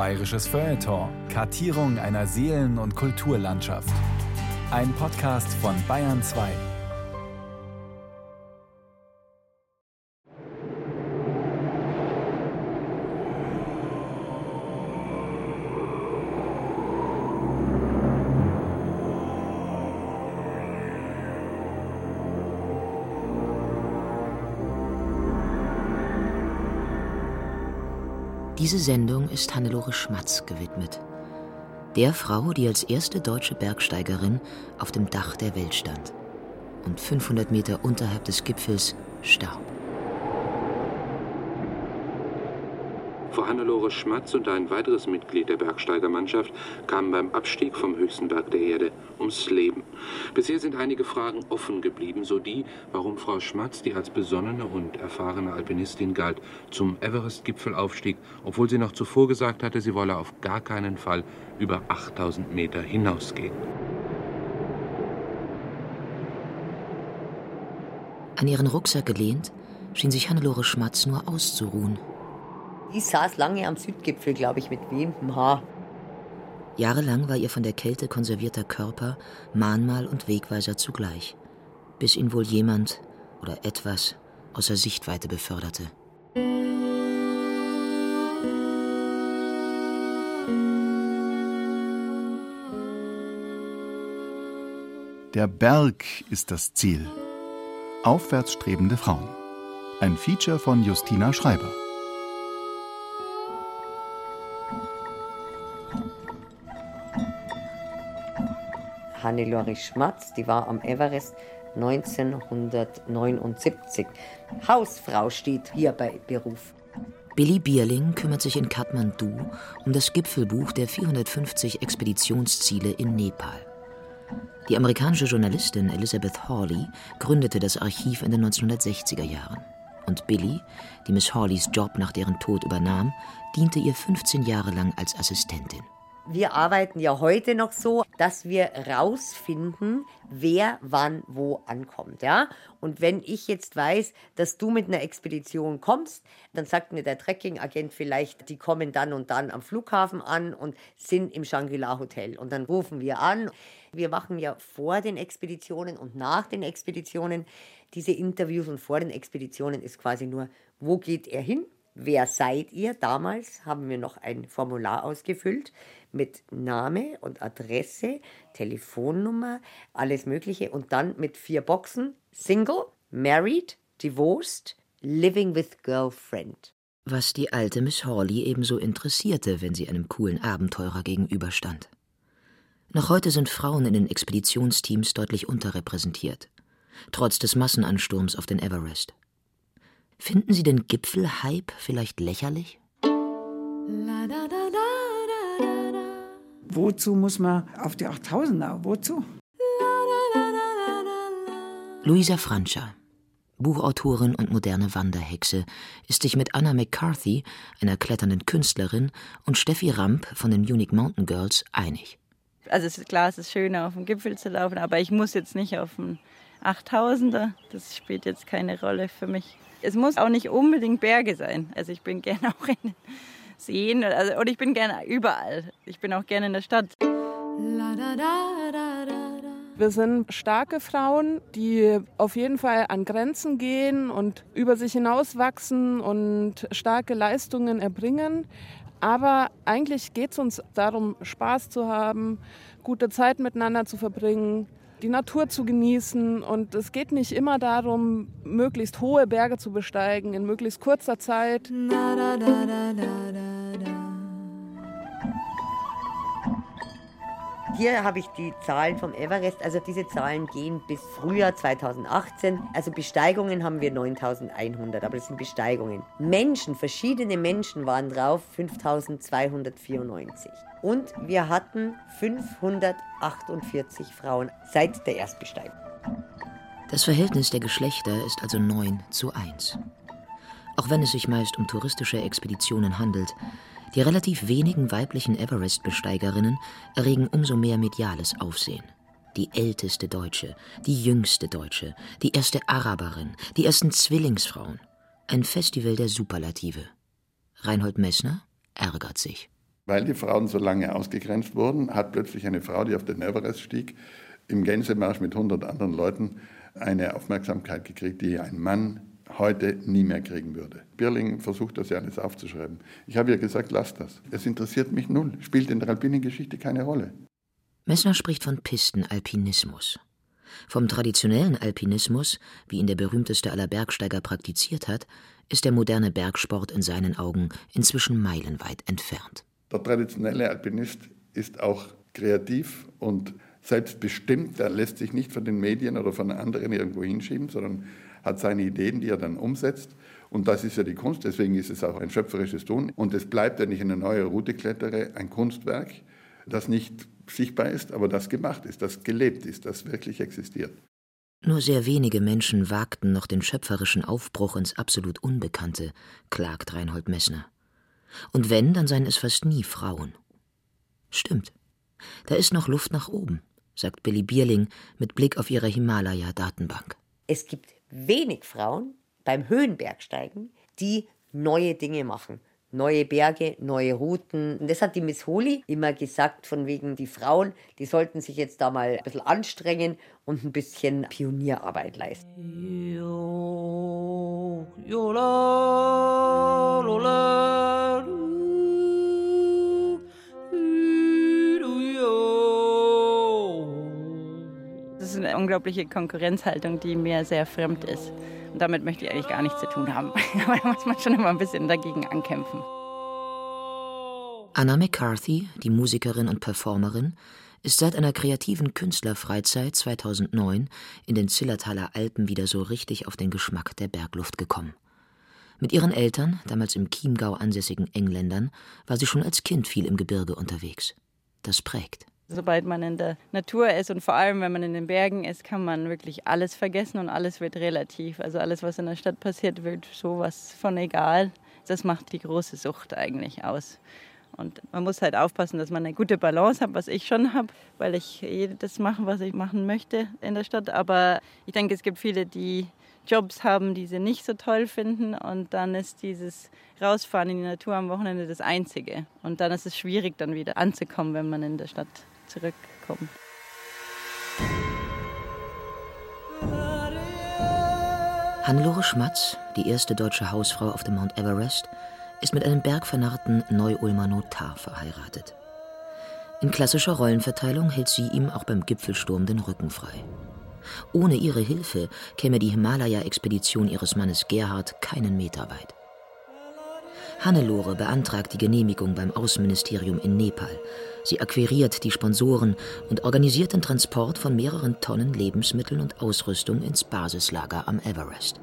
Bayerisches Feuilleton. Kartierung einer Seelen- und Kulturlandschaft. Ein Podcast von Bayern 2. Diese Sendung ist Hannelore Schmatz gewidmet. Der Frau, die als erste deutsche Bergsteigerin auf dem Dach der Welt stand und 500 Meter unterhalb des Gipfels starb. Frau Hannelore Schmatz und ein weiteres Mitglied der Bergsteigermannschaft kamen beim Abstieg vom höchsten Berg der Erde ums Leben. Bisher sind einige Fragen offen geblieben, so die, warum Frau Schmatz, die als besonnene und erfahrene Alpinistin galt, zum Everest-Gipfel aufstieg, obwohl sie noch zuvor gesagt hatte, sie wolle auf gar keinen Fall über 8000 Meter hinausgehen. An ihren Rucksack gelehnt, schien sich Hannelore Schmatz nur auszuruhen. Ich saß lange am Südgipfel, glaube ich, mit wehendem Haar. Jahrelang war ihr von der Kälte konservierter Körper Mahnmal und Wegweiser zugleich, bis ihn wohl jemand oder etwas außer Sichtweite beförderte. Der Berg ist das Ziel. Aufwärtsstrebende Frauen. Ein Feature von Justina Schreiber. Hannelore Schmatz, die war am Everest 1979. Hausfrau steht hier bei Beruf. Billy Bierling kümmert sich in Kathmandu um das Gipfelbuch der 450 Expeditionsziele in Nepal. Die amerikanische Journalistin Elizabeth Hawley gründete das Archiv in den 1960er Jahren. Und Billy, die Miss Hawleys Job nach deren Tod übernahm, diente ihr 15 Jahre lang als Assistentin. Wir arbeiten ja heute noch so, dass wir rausfinden, wer wann wo ankommt, ja? Und wenn ich jetzt weiß, dass du mit einer Expedition kommst, dann sagt mir der Trekking-Agent vielleicht, die kommen dann und dann am Flughafen an und sind im Shangri-La Hotel. Und dann rufen wir an. Wir machen ja vor den Expeditionen und nach den Expeditionen diese Interviews und vor den Expeditionen ist quasi nur, wo geht er hin? Wer seid ihr? Damals haben wir noch ein Formular ausgefüllt mit Name und Adresse, Telefonnummer, alles Mögliche und dann mit vier Boxen: Single, Married, Divorced, Living with Girlfriend. Was die alte Miss Hawley ebenso interessierte, wenn sie einem coolen Abenteurer gegenüberstand. Noch heute sind Frauen in den Expeditionsteams deutlich unterrepräsentiert, trotz des Massenansturms auf den Everest. Finden Sie den Gipfelhype vielleicht lächerlich? Wozu muss man auf die 8000er? Wozu? Luisa Franscher, Buchautorin und moderne Wanderhexe, ist sich mit Anna McCarthy, einer kletternden Künstlerin, und Steffi Ramp von den Unique Mountain Girls einig. Also es ist klar, es ist schöner, auf dem Gipfel zu laufen, aber ich muss jetzt nicht auf dem 8000er. Das spielt jetzt keine Rolle für mich. Es muss auch nicht unbedingt Berge sein. Also ich bin gerne auch in Seen also, und ich bin gerne überall. Ich bin auch gerne in der Stadt. Wir sind starke Frauen, die auf jeden Fall an Grenzen gehen und über sich hinauswachsen und starke Leistungen erbringen. Aber eigentlich geht es uns darum, Spaß zu haben, gute Zeit miteinander zu verbringen, die Natur zu genießen. Und es geht nicht immer darum, möglichst hohe Berge zu besteigen in möglichst kurzer Zeit. Hier habe ich die Zahlen vom Everest. Also diese Zahlen gehen bis Frühjahr 2018. Also Besteigungen haben wir 9100, aber das sind Besteigungen. Menschen, verschiedene Menschen waren drauf, 5294. Und wir hatten 548 Frauen seit der Erstbesteigung. Das Verhältnis der Geschlechter ist also 9 zu 1. Auch wenn es sich meist um touristische Expeditionen handelt, die relativ wenigen weiblichen Everest-Besteigerinnen erregen umso mehr mediales Aufsehen. Die älteste Deutsche, die jüngste Deutsche, die erste Araberin, die ersten Zwillingsfrauen. Ein Festival der Superlative. Reinhold Messner ärgert sich. Weil die Frauen so lange ausgegrenzt wurden, hat plötzlich eine Frau, die auf den Everest stieg, im Gänsemarsch mit 100 anderen Leuten eine Aufmerksamkeit gekriegt, die ein Mann heute nie mehr kriegen würde. Birling versucht das ja alles aufzuschreiben. Ich habe ihr gesagt, lass das. Es interessiert mich null, spielt in der alpinen Geschichte keine Rolle. Messner spricht von Pistenalpinismus. Vom traditionellen Alpinismus, wie ihn der berühmteste aller Bergsteiger praktiziert hat, ist der moderne Bergsport in seinen Augen inzwischen meilenweit entfernt. Der traditionelle Alpinist ist auch kreativ und selbstbestimmt. Er lässt sich nicht von den Medien oder von anderen irgendwo hinschieben, sondern hat seine Ideen, die er dann umsetzt. Und das ist ja die Kunst, deswegen ist es auch ein schöpferisches Tun. Und es bleibt, wenn ich eine neue Route klettere, ein Kunstwerk, das nicht sichtbar ist, aber das gemacht ist, das gelebt ist, das wirklich existiert. Nur sehr wenige Menschen wagten noch den schöpferischen Aufbruch ins absolut Unbekannte, klagt Reinhold Messner. Und wenn, dann seien es fast nie Frauen. Stimmt. Da ist noch Luft nach oben, sagt Billy Bierling mit Blick auf ihre Himalaya-Datenbank. Es gibt wenig Frauen beim Höhenbergsteigen, die neue Dinge machen. Neue Berge, neue Routen. Und das hat die Miss Holy immer gesagt, von wegen die Frauen, die sollten sich jetzt da mal ein bisschen anstrengen und ein bisschen Pionierarbeit leisten. Das ist eine unglaubliche Konkurrenzhaltung, die mir sehr fremd ist. Und damit möchte ich eigentlich gar nichts zu tun haben. Aber da muss man schon immer ein bisschen dagegen ankämpfen. Anna McCarthy, die Musikerin und Performerin, ist seit einer kreativen Künstlerfreizeit 2009 in den Zillertaler Alpen wieder so richtig auf den Geschmack der Bergluft gekommen. Mit ihren Eltern, damals im Chiemgau ansässigen Engländern, war sie schon als Kind viel im Gebirge unterwegs. Das prägt. Sobald man in der Natur ist und vor allem, wenn man in den Bergen ist, kann man wirklich alles vergessen und alles wird relativ. Also alles, was in der Stadt passiert, wird sowas von egal. Das macht die große Sucht eigentlich aus. Und man muss halt aufpassen, dass man eine gute Balance hat, was ich schon habe, weil ich das mache, was ich machen möchte in der Stadt. Aber ich denke, es gibt viele, die Jobs haben, die sie nicht so toll finden. Und dann ist dieses Rausfahren in die Natur am Wochenende das Einzige. Und dann ist es schwierig, dann wieder anzukommen, wenn man in der Stadt zurückkommen. Hannelore Schmatz, die erste deutsche Hausfrau auf dem Mount Everest, ist mit einem bergvernarrten Neu-Ulmer Notar verheiratet. In klassischer Rollenverteilung hält sie ihm auch beim Gipfelsturm den Rücken frei. Ohne ihre Hilfe käme die Himalaya-Expedition ihres Mannes Gerhard keinen Meter weit. Hannelore beantragt die Genehmigung beim Außenministerium in Nepal. Sie akquiriert die Sponsoren und organisiert den Transport von mehreren Tonnen Lebensmitteln und Ausrüstung ins Basislager am Everest.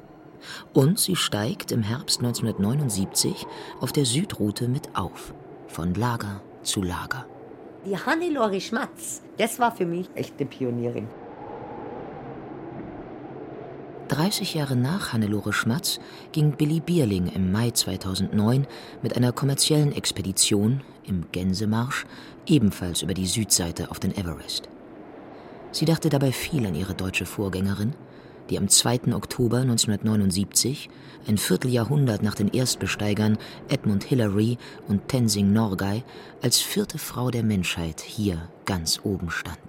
Und sie steigt im Herbst 1979 auf der Südroute mit auf, von Lager zu Lager. Die Hannelore Schmatz, das war für mich echt eine Pionierin. 30 Jahre nach Hannelore Schmatz ging Billy Bierling im Mai 2009 mit einer kommerziellen Expedition im Gänsemarsch ebenfalls über die Südseite auf den Everest. Sie dachte dabei viel an ihre deutsche Vorgängerin, die am 2. Oktober 1979, ein Vierteljahrhundert nach den Erstbesteigern Edmund Hillary und Tenzing Norgay, als vierte Frau der Menschheit hier ganz oben stand.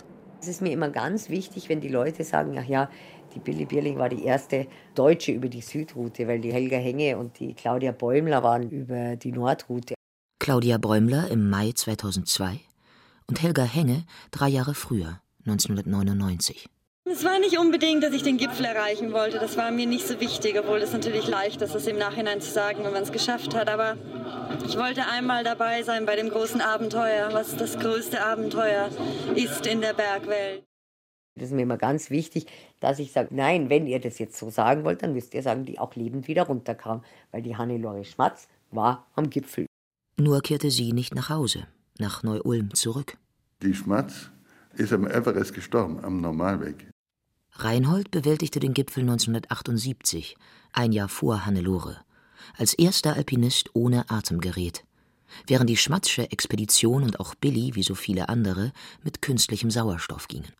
Es ist mir immer ganz wichtig, wenn die Leute sagen, ach ja, die Billy Bierling war die erste Deutsche über die Südroute, weil die Helga Henge und die Claudia Bäumler waren über die Nordroute. Claudia Bäumler im Mai 2002 und Helga Henge drei Jahre früher, 1999. Es war nicht unbedingt, dass ich den Gipfel erreichen wollte. Das war mir nicht so wichtig, obwohl es natürlich leicht ist, das im Nachhinein zu sagen, wenn man es geschafft hat. Aber ich wollte einmal dabei sein bei dem großen Abenteuer, was das größte Abenteuer ist in der Bergwelt. Das ist mir immer ganz wichtig, dass ich sage, nein, wenn ihr das jetzt so sagen wollt, dann müsst ihr sagen, die auch lebend wieder runterkam, weil die Hannelore Schmatz war am Gipfel. Nur kehrte sie nicht nach Hause, nach Neu-Ulm zurück. Die Schmatz ist am Everest gestorben, am Normalweg. Reinhold bewältigte den Gipfel 1978, ein Jahr vor Hannelore, als erster Alpinist ohne Atemgerät, während die Schmatzsche Expedition und auch Billy, wie so viele andere, mit künstlichem Sauerstoff gingen.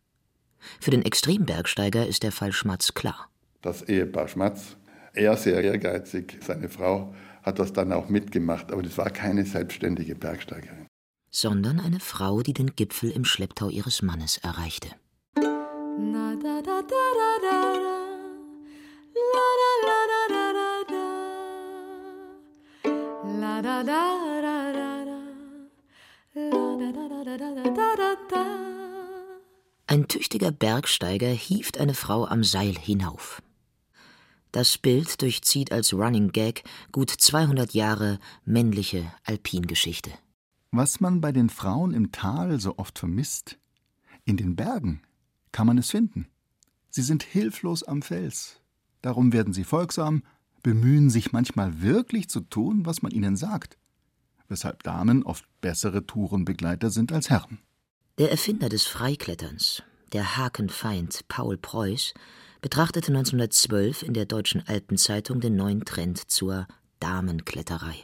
Für den Extrembergsteiger ist der Fall Schmatz klar. Das Ehepaar Schmatz, er sehr ehrgeizig, seine Frau hat das dann auch mitgemacht, aber das war keine selbstständige Bergsteigerin. sondern eine Frau, die den Gipfel im Schlepptau ihres Mannes erreichte. Ein tüchtiger Bergsteiger hieft eine Frau am Seil hinauf. Das Bild durchzieht als Running Gag gut 200 Jahre männliche Alpingeschichte. Was man bei den Frauen im Tal so oft vermisst, in den Bergen kann man es finden. Sie sind hilflos am Fels. Darum werden sie folgsam, bemühen sich manchmal wirklich zu tun, was man ihnen sagt, weshalb Damen oft bessere Tourenbegleiter sind als Herren. Der Erfinder des Freikletterns, der Hakenfeind Paul Preuß, betrachtete 1912 in der Deutschen Alpenzeitung den neuen Trend zur Damenkletterei.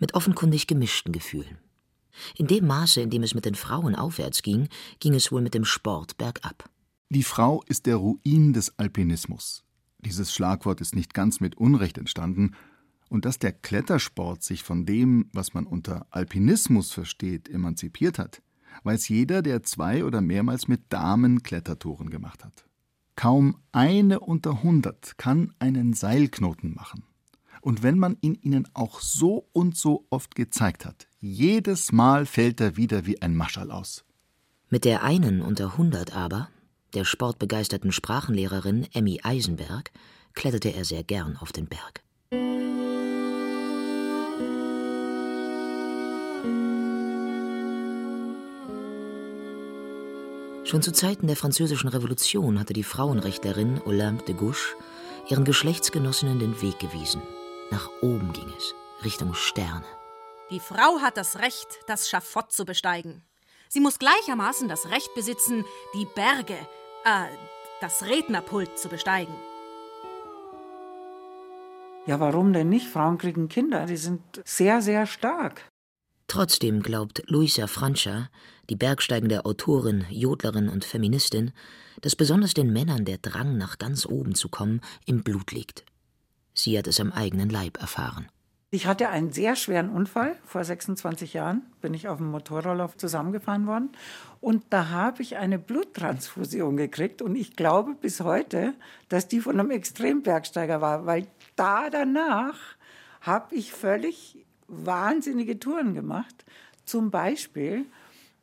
Mit offenkundig gemischten Gefühlen. In dem Maße, in dem es mit den Frauen aufwärts ging, ging es wohl mit dem Sport bergab. Die Frau ist der Ruin des Alpinismus. Dieses Schlagwort ist nicht ganz mit Unrecht entstanden, und dass der Klettersport sich von dem, was man unter Alpinismus versteht, emanzipiert hat, weiß jeder, der zwei oder mehrmals mit Damen Klettertouren gemacht hat. Kaum eine unter hundert kann einen Seilknoten machen. Und wenn man ihn ihnen auch so und so oft gezeigt hat, jedes Mal fällt er wieder wie ein Maschall aus. Mit der einen unter hundert aber, der sportbegeisterten Sprachenlehrerin Emmy Eisenberg, kletterte er sehr gern auf den Berg. Schon zu Zeiten der Französischen Revolution hatte die Frauenrechtlerin Olympe de Gouges ihren Geschlechtsgenossinnen den Weg gewiesen. Nach oben ging es, Richtung Sterne. Die Frau hat das Recht, das Schafott zu besteigen. Sie muss gleichermaßen das Recht besitzen, die Berge, äh, das Rednerpult zu besteigen. Ja, warum denn nicht? Frauen kriegen Kinder, die sind sehr, sehr stark. Trotzdem glaubt Luisa Francia, die bergsteigende Autorin, Jodlerin und Feministin, dass besonders den Männern der Drang, nach ganz oben zu kommen, im Blut liegt. Sie hat es am eigenen Leib erfahren. Ich hatte einen sehr schweren Unfall. Vor 26 Jahren bin ich auf dem Motorroller zusammengefahren worden. Und da habe ich eine Bluttransfusion gekriegt. Und ich glaube bis heute, dass die von einem Extrembergsteiger war. Weil da danach habe ich völlig wahnsinnige Touren gemacht. Zum Beispiel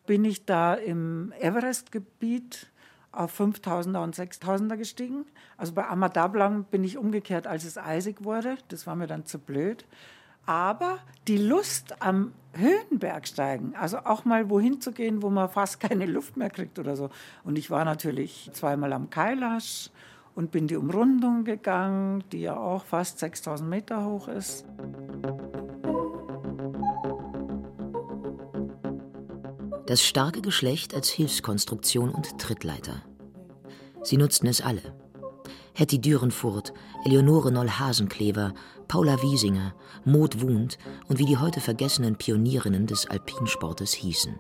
bin ich da im Everest-Gebiet auf 5000er und 6000er gestiegen. Also bei Amadablang bin ich umgekehrt, als es eisig wurde. Das war mir dann zu blöd. Aber die Lust am Höhenbergsteigen, also auch mal wohin zu gehen, wo man fast keine Luft mehr kriegt oder so. Und ich war natürlich zweimal am Kailash und bin die Umrundung gegangen, die ja auch fast 6000 Meter hoch ist. Das starke Geschlecht als Hilfskonstruktion und Trittleiter. Sie nutzten es alle. Hetty Dürenfurt, Eleonore Noll-Hasenklever, Paula Wiesinger, Maud Wund und wie die heute vergessenen Pionierinnen des Alpinsportes hießen.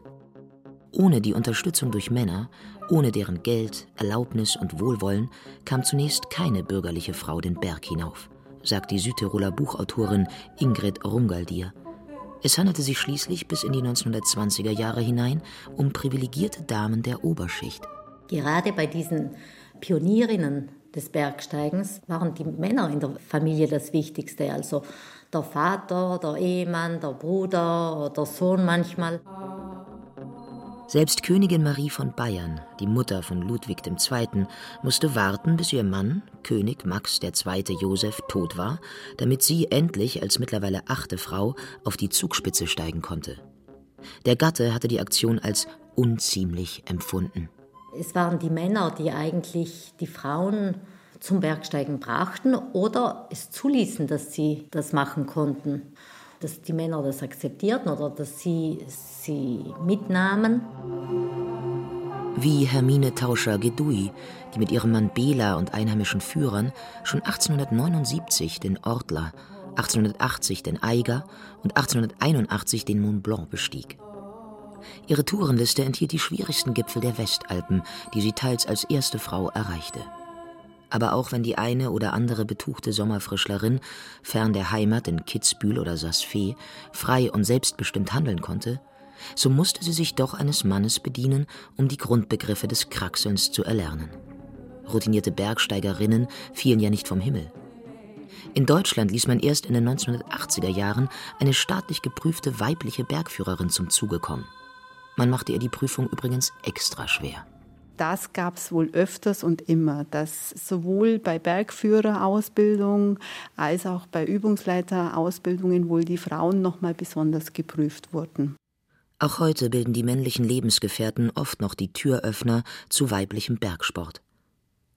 Ohne die Unterstützung durch Männer, ohne deren Geld, Erlaubnis und Wohlwollen kam zunächst keine bürgerliche Frau den Berg hinauf, sagt die Südtiroler Buchautorin Ingrid Rungaldier es handelte sich schließlich bis in die 1920er Jahre hinein um privilegierte Damen der Oberschicht. Gerade bei diesen Pionierinnen des Bergsteigens waren die Männer in der Familie das Wichtigste, also der Vater, der Ehemann, der Bruder, der Sohn manchmal. Selbst Königin Marie von Bayern, die Mutter von Ludwig II., musste warten, bis ihr Mann, König Max II. Joseph, tot war, damit sie endlich als mittlerweile achte Frau auf die Zugspitze steigen konnte. Der Gatte hatte die Aktion als unziemlich empfunden. Es waren die Männer, die eigentlich die Frauen zum Bergsteigen brachten oder es zuließen, dass sie das machen konnten dass die Männer das akzeptierten oder dass sie sie mitnahmen. Wie Hermine Tauscher-Gedui, die mit ihrem Mann Bela und einheimischen Führern schon 1879 den Ortler, 1880 den Eiger und 1881 den Mont Blanc bestieg. Ihre Tourenliste enthielt die schwierigsten Gipfel der Westalpen, die sie teils als erste Frau erreichte. Aber auch wenn die eine oder andere betuchte Sommerfrischlerin, fern der Heimat in Kitzbühel oder Saas-Fee, frei und selbstbestimmt handeln konnte, So musste sie sich doch eines Mannes bedienen, um die Grundbegriffe des Kraxelns zu erlernen. Routinierte Bergsteigerinnen fielen ja nicht vom Himmel. In Deutschland ließ man erst in den 1980er Jahren eine staatlich geprüfte weibliche Bergführerin zum Zuge kommen. Man machte ihr die Prüfung übrigens extra schwer. Das gab es wohl öfters und immer, dass sowohl bei Bergführerausbildung als auch bei Übungsleiterausbildungen wohl die Frauen noch mal besonders geprüft wurden. Auch heute bilden die männlichen Lebensgefährten oft noch die Türöffner zu weiblichem Bergsport.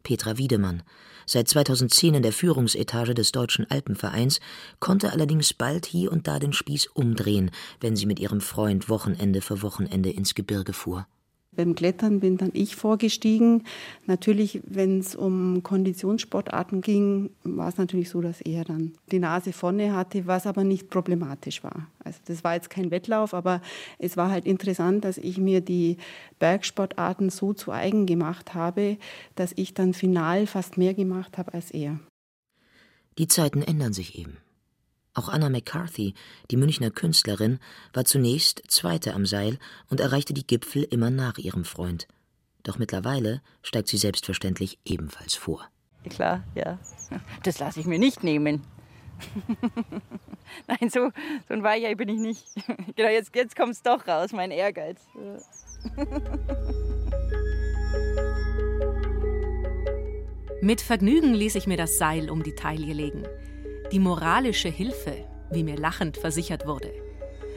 Petra Wiedemann, seit 2010 in der Führungsetage des Deutschen Alpenvereins, konnte allerdings bald hier und da den Spieß umdrehen, wenn sie mit ihrem Freund Wochenende für Wochenende ins Gebirge fuhr. Beim Klettern bin dann ich vorgestiegen. Natürlich, wenn es um Konditionssportarten ging, war es natürlich so, dass er dann die Nase vorne hatte, was aber nicht problematisch war. Also das war jetzt kein Wettlauf, aber es war halt interessant, dass ich mir die Bergsportarten so zu eigen gemacht habe, dass ich dann final fast mehr gemacht habe als er. Die Zeiten ändern sich eben. Auch Anna McCarthy, die Münchner Künstlerin, war zunächst Zweite am Seil und erreichte die Gipfel immer nach ihrem Freund. Doch mittlerweile steigt sie selbstverständlich ebenfalls vor. Klar, ja. Das lasse ich mir nicht nehmen. Nein, so, so ein Weicher bin ich nicht. Genau, jetzt, jetzt kommt es doch raus, mein Ehrgeiz. Mit Vergnügen ließ ich mir das Seil um die Taille legen die moralische Hilfe, wie mir lachend versichert wurde.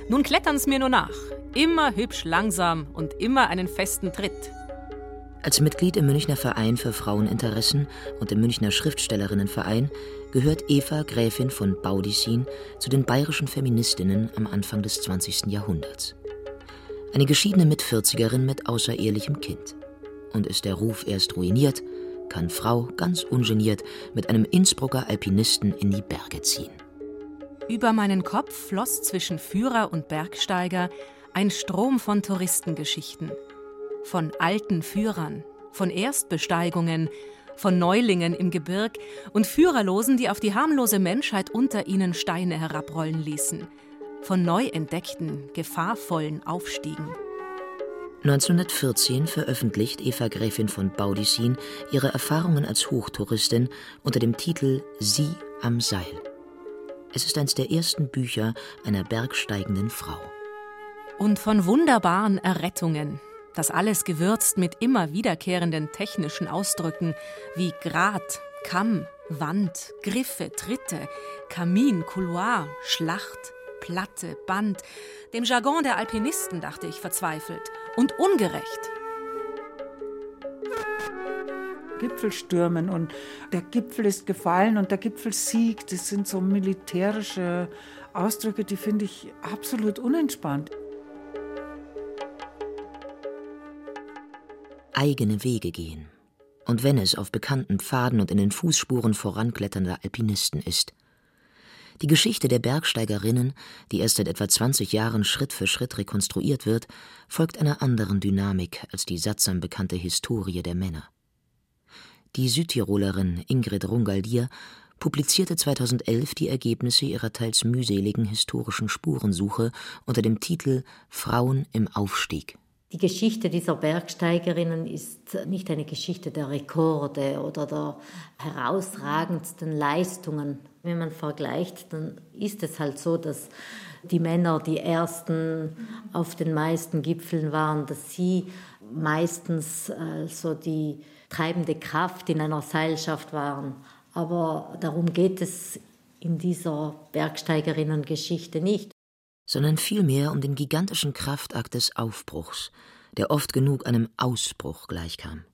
Nun klettern's mir nur nach, immer hübsch langsam und immer einen festen Tritt. Als Mitglied im Münchner Verein für Fraueninteressen und im Münchner Schriftstellerinnenverein gehört Eva Gräfin von Baudissin zu den bayerischen Feministinnen am Anfang des 20. Jahrhunderts. Eine geschiedene Mitvierzigerin mit außerehelichem Kind. Und ist der Ruf erst ruiniert, kann Frau ganz ungeniert mit einem Innsbrucker Alpinisten in die Berge ziehen. Über meinen Kopf floss zwischen Führer und Bergsteiger ein Strom von Touristengeschichten. Von alten Führern, von Erstbesteigungen, von Neulingen im Gebirg und Führerlosen, die auf die harmlose Menschheit unter ihnen Steine herabrollen ließen. Von neu entdeckten, gefahrvollen Aufstiegen. 1914 veröffentlicht Eva Gräfin von Baudissin ihre Erfahrungen als Hochtouristin unter dem Titel Sie am Seil. Es ist eines der ersten Bücher einer bergsteigenden Frau. Und von wunderbaren Errettungen, das alles gewürzt mit immer wiederkehrenden technischen Ausdrücken wie Grat, Kamm, Wand, Griffe, Tritte, Kamin, Couloir, Schlacht, Platte, Band, dem Jargon der Alpinisten, dachte ich verzweifelt, und ungerecht. Gipfelstürmen und der Gipfel ist gefallen und der Gipfel siegt. Das sind so militärische Ausdrücke, die finde ich absolut unentspannt. Eigene Wege gehen. Und wenn es auf bekannten Pfaden und in den Fußspuren vorankletternder Alpinisten ist – die Geschichte der Bergsteigerinnen, die erst seit etwa 20 Jahren Schritt für Schritt rekonstruiert wird, folgt einer anderen Dynamik als die sattsam bekannte Historie der Männer. Die Südtirolerin Ingrid Rungaldier publizierte 2011 die Ergebnisse ihrer teils mühseligen historischen Spurensuche unter dem Titel Frauen im Aufstieg. Die Geschichte dieser Bergsteigerinnen ist nicht eine Geschichte der Rekorde oder der herausragendsten Leistungen. Wenn man vergleicht, dann ist es halt so, dass die Männer die ersten auf den meisten Gipfeln waren, dass sie meistens äh, die treibende Kraft in einer Seilschaft waren. Aber darum geht es in dieser Bergsteigerinnen-Geschichte nicht sondern vielmehr um den gigantischen Kraftakt des Aufbruchs, der oft genug einem Ausbruch gleichkam.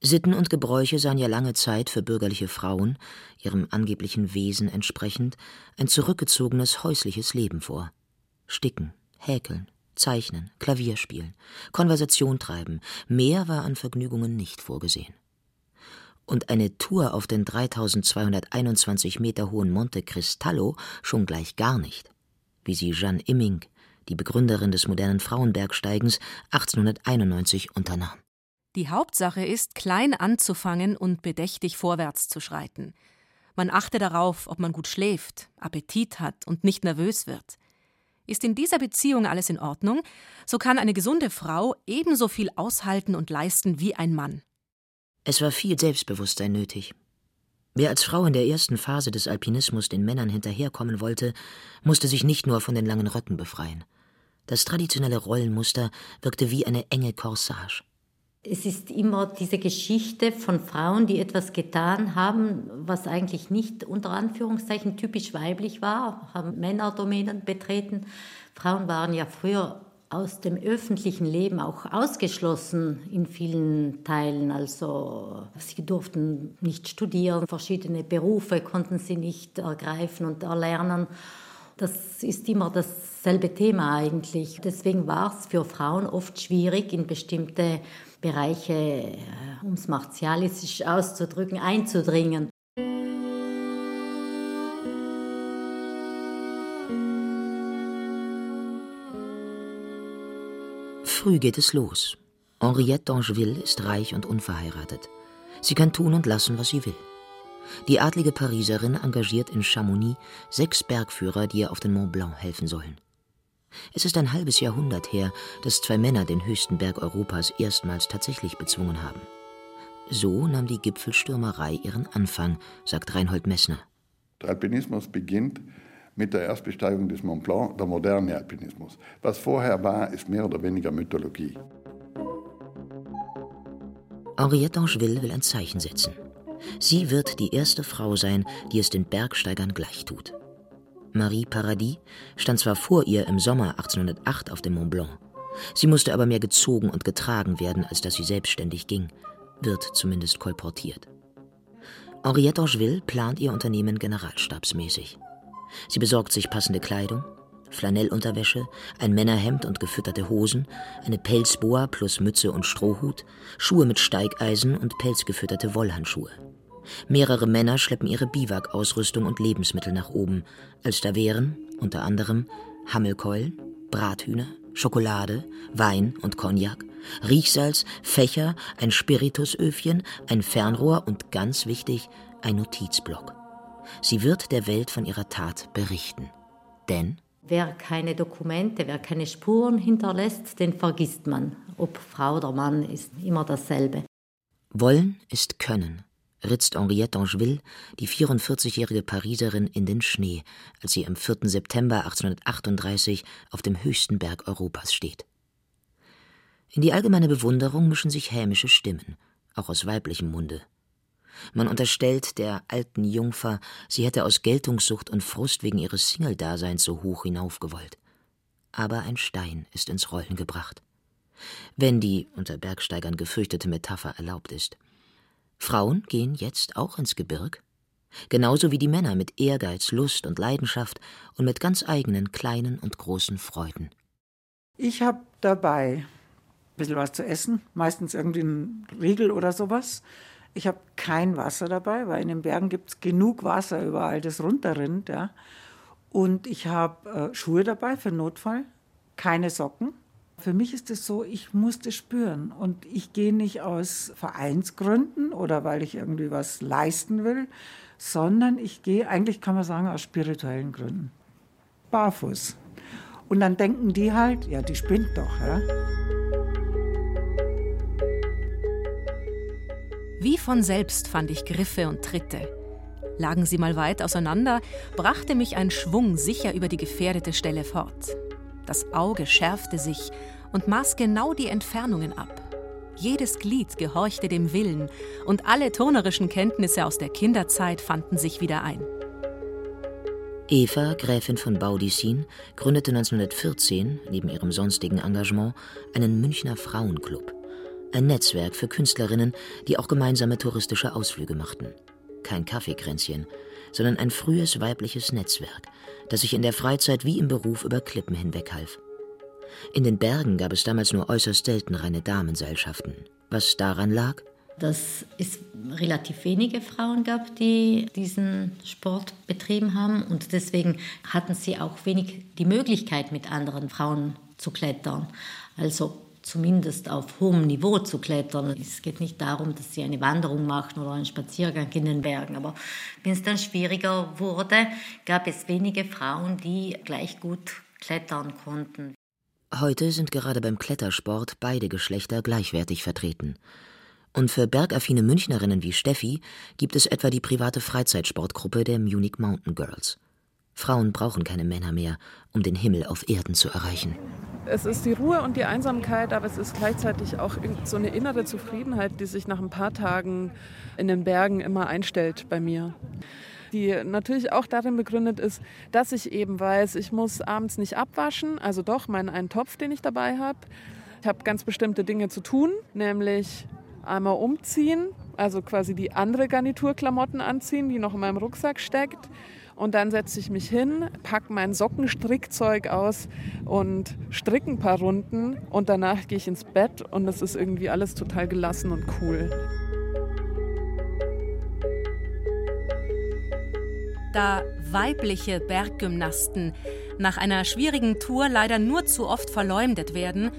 Sitten und Gebräuche sahen ja lange Zeit für bürgerliche Frauen, ihrem angeblichen Wesen entsprechend, ein zurückgezogenes häusliches Leben vor. Sticken, häkeln, zeichnen, Klavier spielen, Konversation treiben, mehr war an Vergnügungen nicht vorgesehen. Und eine Tour auf den 3221 Meter hohen Monte Cristallo schon gleich gar nicht wie sie Jeanne Imming, die Begründerin des modernen Frauenbergsteigens, 1891 unternahm. Die Hauptsache ist, klein anzufangen und bedächtig vorwärts zu schreiten. Man achte darauf, ob man gut schläft, Appetit hat und nicht nervös wird. Ist in dieser Beziehung alles in Ordnung, so kann eine gesunde Frau ebenso viel aushalten und leisten wie ein Mann. Es war viel Selbstbewusstsein nötig. Wer als Frau in der ersten Phase des Alpinismus den Männern hinterherkommen wollte, musste sich nicht nur von den langen Röcken befreien. Das traditionelle Rollenmuster wirkte wie eine enge Corsage. Es ist immer diese Geschichte von Frauen, die etwas getan haben, was eigentlich nicht unter Anführungszeichen typisch weiblich war, haben Männerdomänen betreten. Frauen waren ja früher aus dem öffentlichen Leben auch ausgeschlossen in vielen Teilen. Also sie durften nicht studieren, verschiedene Berufe konnten sie nicht ergreifen und erlernen. Das ist immer dasselbe Thema eigentlich. Deswegen war es für Frauen oft schwierig, in bestimmte Bereiche, äh, um es martialistisch auszudrücken, einzudringen. Früh geht es los. Henriette d'Angeville ist reich und unverheiratet. Sie kann tun und lassen, was sie will. Die adlige Pariserin engagiert in Chamonix sechs Bergführer, die ihr auf den Mont Blanc helfen sollen. Es ist ein halbes Jahrhundert her, dass zwei Männer den höchsten Berg Europas erstmals tatsächlich bezwungen haben. So nahm die Gipfelstürmerei ihren Anfang, sagt Reinhold Messner. Der Alpinismus beginnt mit der Erstbesteigung des Mont Blanc, der moderne Alpinismus. Was vorher war, ist mehr oder weniger Mythologie. Henriette d'Angeville will ein Zeichen setzen. Sie wird die erste Frau sein, die es den Bergsteigern gleichtut. Marie Paradis stand zwar vor ihr im Sommer 1808 auf dem Mont Blanc, sie musste aber mehr gezogen und getragen werden, als dass sie selbstständig ging, wird zumindest kolportiert. Henriette d'Angeville plant ihr Unternehmen generalstabsmäßig. Sie besorgt sich passende Kleidung, Flanellunterwäsche, ein Männerhemd und gefütterte Hosen, eine Pelzboa plus Mütze und Strohhut, Schuhe mit Steigeisen und pelzgefütterte Wollhandschuhe. Mehrere Männer schleppen ihre Biwak-Ausrüstung und Lebensmittel nach oben, als da wären, unter anderem, Hammelkeulen, Brathühner, Schokolade, Wein und Cognac, Riechsalz, Fächer, ein Spiritusöfchen, ein Fernrohr und ganz wichtig, ein Notizblock. Sie wird der Welt von ihrer Tat berichten. Denn Wer keine Dokumente, wer keine Spuren hinterlässt, den vergisst man. Ob Frau oder Mann ist immer dasselbe. Wollen ist Können, ritzt Henriette d'Angeville, die 44-jährige Pariserin, in den Schnee, als sie am 4. September 1838 auf dem höchsten Berg Europas steht. In die allgemeine Bewunderung mischen sich hämische Stimmen, auch aus weiblichem Munde. Man unterstellt der alten Jungfer, sie hätte aus Geltungssucht und Frust wegen ihres Single-Daseins so hoch hinaufgewollt. Aber ein Stein ist ins Rollen gebracht. Wenn die unter Bergsteigern gefürchtete Metapher erlaubt ist. Frauen gehen jetzt auch ins Gebirg, genauso wie die Männer mit Ehrgeiz, Lust und Leidenschaft und mit ganz eigenen kleinen und großen Freuden. Ich habe dabei ein bisschen was zu essen, meistens irgendwie ein Riegel oder sowas. Ich habe kein Wasser dabei, weil in den Bergen gibt es genug Wasser überall, das runterrinnt. Ja. Und ich habe äh, Schuhe dabei für Notfall, keine Socken. Für mich ist es so, ich muss das spüren. Und ich gehe nicht aus Vereinsgründen oder weil ich irgendwie was leisten will, sondern ich gehe, eigentlich kann man sagen, aus spirituellen Gründen. Barfuß. Und dann denken die halt, ja, die spinnt doch. Ja. Wie von selbst fand ich Griffe und Tritte. Lagen sie mal weit auseinander, brachte mich ein Schwung sicher über die gefährdete Stelle fort. Das Auge schärfte sich und maß genau die Entfernungen ab. Jedes Glied gehorchte dem Willen und alle turnerischen Kenntnisse aus der Kinderzeit fanden sich wieder ein. Eva, Gräfin von Baudissin, gründete 1914, neben ihrem sonstigen Engagement, einen Münchner Frauenclub ein Netzwerk für Künstlerinnen, die auch gemeinsame touristische Ausflüge machten. Kein Kaffeekränzchen, sondern ein frühes weibliches Netzwerk, das sich in der Freizeit wie im Beruf über Klippen hinweg half. In den Bergen gab es damals nur äußerst selten reine Damenseilschaften. Was daran lag? Dass es relativ wenige Frauen gab, die diesen Sport betrieben haben und deswegen hatten sie auch wenig die Möglichkeit, mit anderen Frauen zu klettern. Also zumindest auf hohem Niveau zu klettern. Es geht nicht darum, dass sie eine Wanderung machen oder einen Spaziergang in den Bergen. Aber wenn es dann schwieriger wurde, gab es wenige Frauen, die gleich gut klettern konnten. Heute sind gerade beim Klettersport beide Geschlechter gleichwertig vertreten. Und für bergaffine Münchnerinnen wie Steffi gibt es etwa die private Freizeitsportgruppe der Munich Mountain Girls. Frauen brauchen keine Männer mehr, um den Himmel auf Erden zu erreichen. Es ist die Ruhe und die Einsamkeit, aber es ist gleichzeitig auch so eine innere Zufriedenheit, die sich nach ein paar Tagen in den Bergen immer einstellt bei mir. Die natürlich auch darin begründet ist, dass ich eben weiß, ich muss abends nicht abwaschen, also doch meinen einen Topf, den ich dabei habe. Ich habe ganz bestimmte Dinge zu tun, nämlich einmal umziehen, also quasi die andere Garniturklamotten anziehen, die noch in meinem Rucksack steckt. Und dann setze ich mich hin, packe mein Sockenstrickzeug aus und stricke ein paar Runden. Und danach gehe ich ins Bett und es ist irgendwie alles total gelassen und cool. Da weibliche Berggymnasten nach einer schwierigen Tour leider nur zu oft verleumdet werden,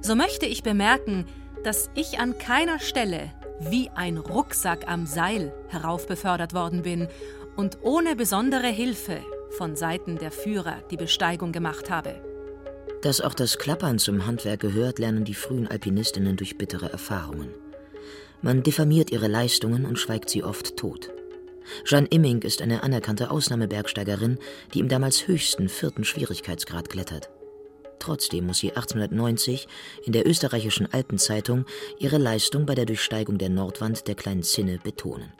so möchte ich bemerken, dass ich an keiner Stelle wie ein Rucksack am Seil heraufbefördert worden bin und ohne besondere Hilfe von Seiten der Führer die Besteigung gemacht habe. Dass auch das Klappern zum Handwerk gehört, lernen die frühen Alpinistinnen durch bittere Erfahrungen. Man diffamiert ihre Leistungen und schweigt sie oft tot. Jeanne Imming ist eine anerkannte Ausnahmebergsteigerin, die im damals höchsten vierten Schwierigkeitsgrad klettert. Trotzdem muss sie 1890 in der österreichischen Alpenzeitung ihre Leistung bei der Durchsteigung der Nordwand der kleinen Zinne betonen.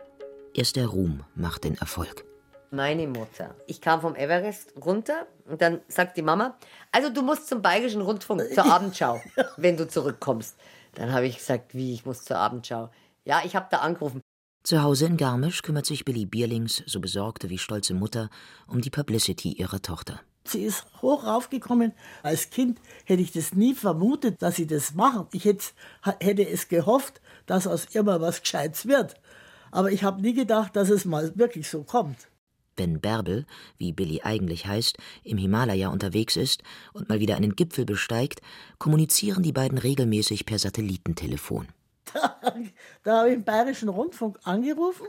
Erst der Ruhm macht den Erfolg. Meine Mutter. Ich kam vom Everest runter und dann sagt die Mama, also du musst zum Bayerischen Rundfunk zur Abendschau, wenn du zurückkommst. Dann habe ich gesagt, wie, ich muss zur Abendschau. Ja, ich habe da angerufen. Zu Hause in Garmisch kümmert sich Billy Bierlings, so besorgte wie stolze Mutter, um die Publicity ihrer Tochter. Sie ist hoch raufgekommen. Als Kind hätte ich das nie vermutet, dass sie das machen. Ich hätte, hätte es gehofft, dass aus ihr mal was Gescheites wird. Aber ich habe nie gedacht, dass es mal wirklich so kommt. Wenn Bärbel, wie Billy eigentlich heißt, im Himalaya unterwegs ist und mal wieder einen Gipfel besteigt, kommunizieren die beiden regelmäßig per Satellitentelefon. Da, da habe ich im Bayerischen Rundfunk angerufen.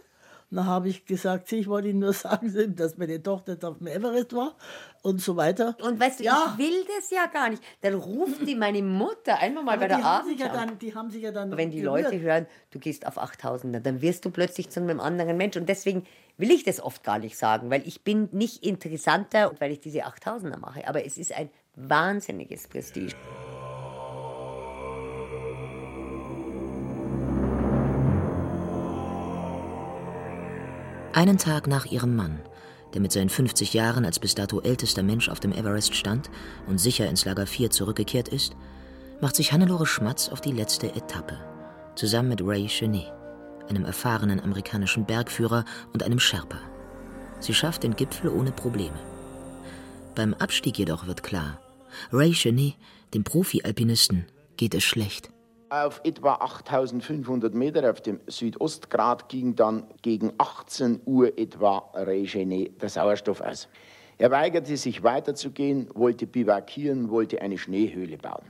Da habe ich gesagt, ich wollte Ihnen nur sagen, dass meine Tochter auf dem Everest war und so weiter. Und weißt du, ja. ich will das ja gar nicht. Dann ruft die meine Mutter einmal mal Aber bei der Abend. Ja die haben sich ja dann. Wenn die gerührt. Leute hören, du gehst auf 8000er, dann wirst du plötzlich zu einem anderen Mensch. Und deswegen will ich das oft gar nicht sagen, weil ich bin nicht interessanter, weil ich diese 8000er mache. Aber es ist ein wahnsinniges Prestige. Einen Tag nach ihrem Mann, der mit seinen 50 Jahren als bis dato ältester Mensch auf dem Everest stand und sicher ins Lager 4 zurückgekehrt ist, macht sich Hannelore Schmatz auf die letzte Etappe, zusammen mit Ray Chenet, einem erfahrenen amerikanischen Bergführer und einem Sherpa. Sie schafft den Gipfel ohne Probleme. Beim Abstieg jedoch wird klar, Ray Chenet, dem Profi-Alpinisten, geht es schlecht. Auf etwa 8500 Meter auf dem Südostgrad ging dann gegen 18 Uhr etwa Regene der Sauerstoff aus. Er weigerte sich weiterzugehen, wollte bivakieren, wollte eine Schneehöhle bauen.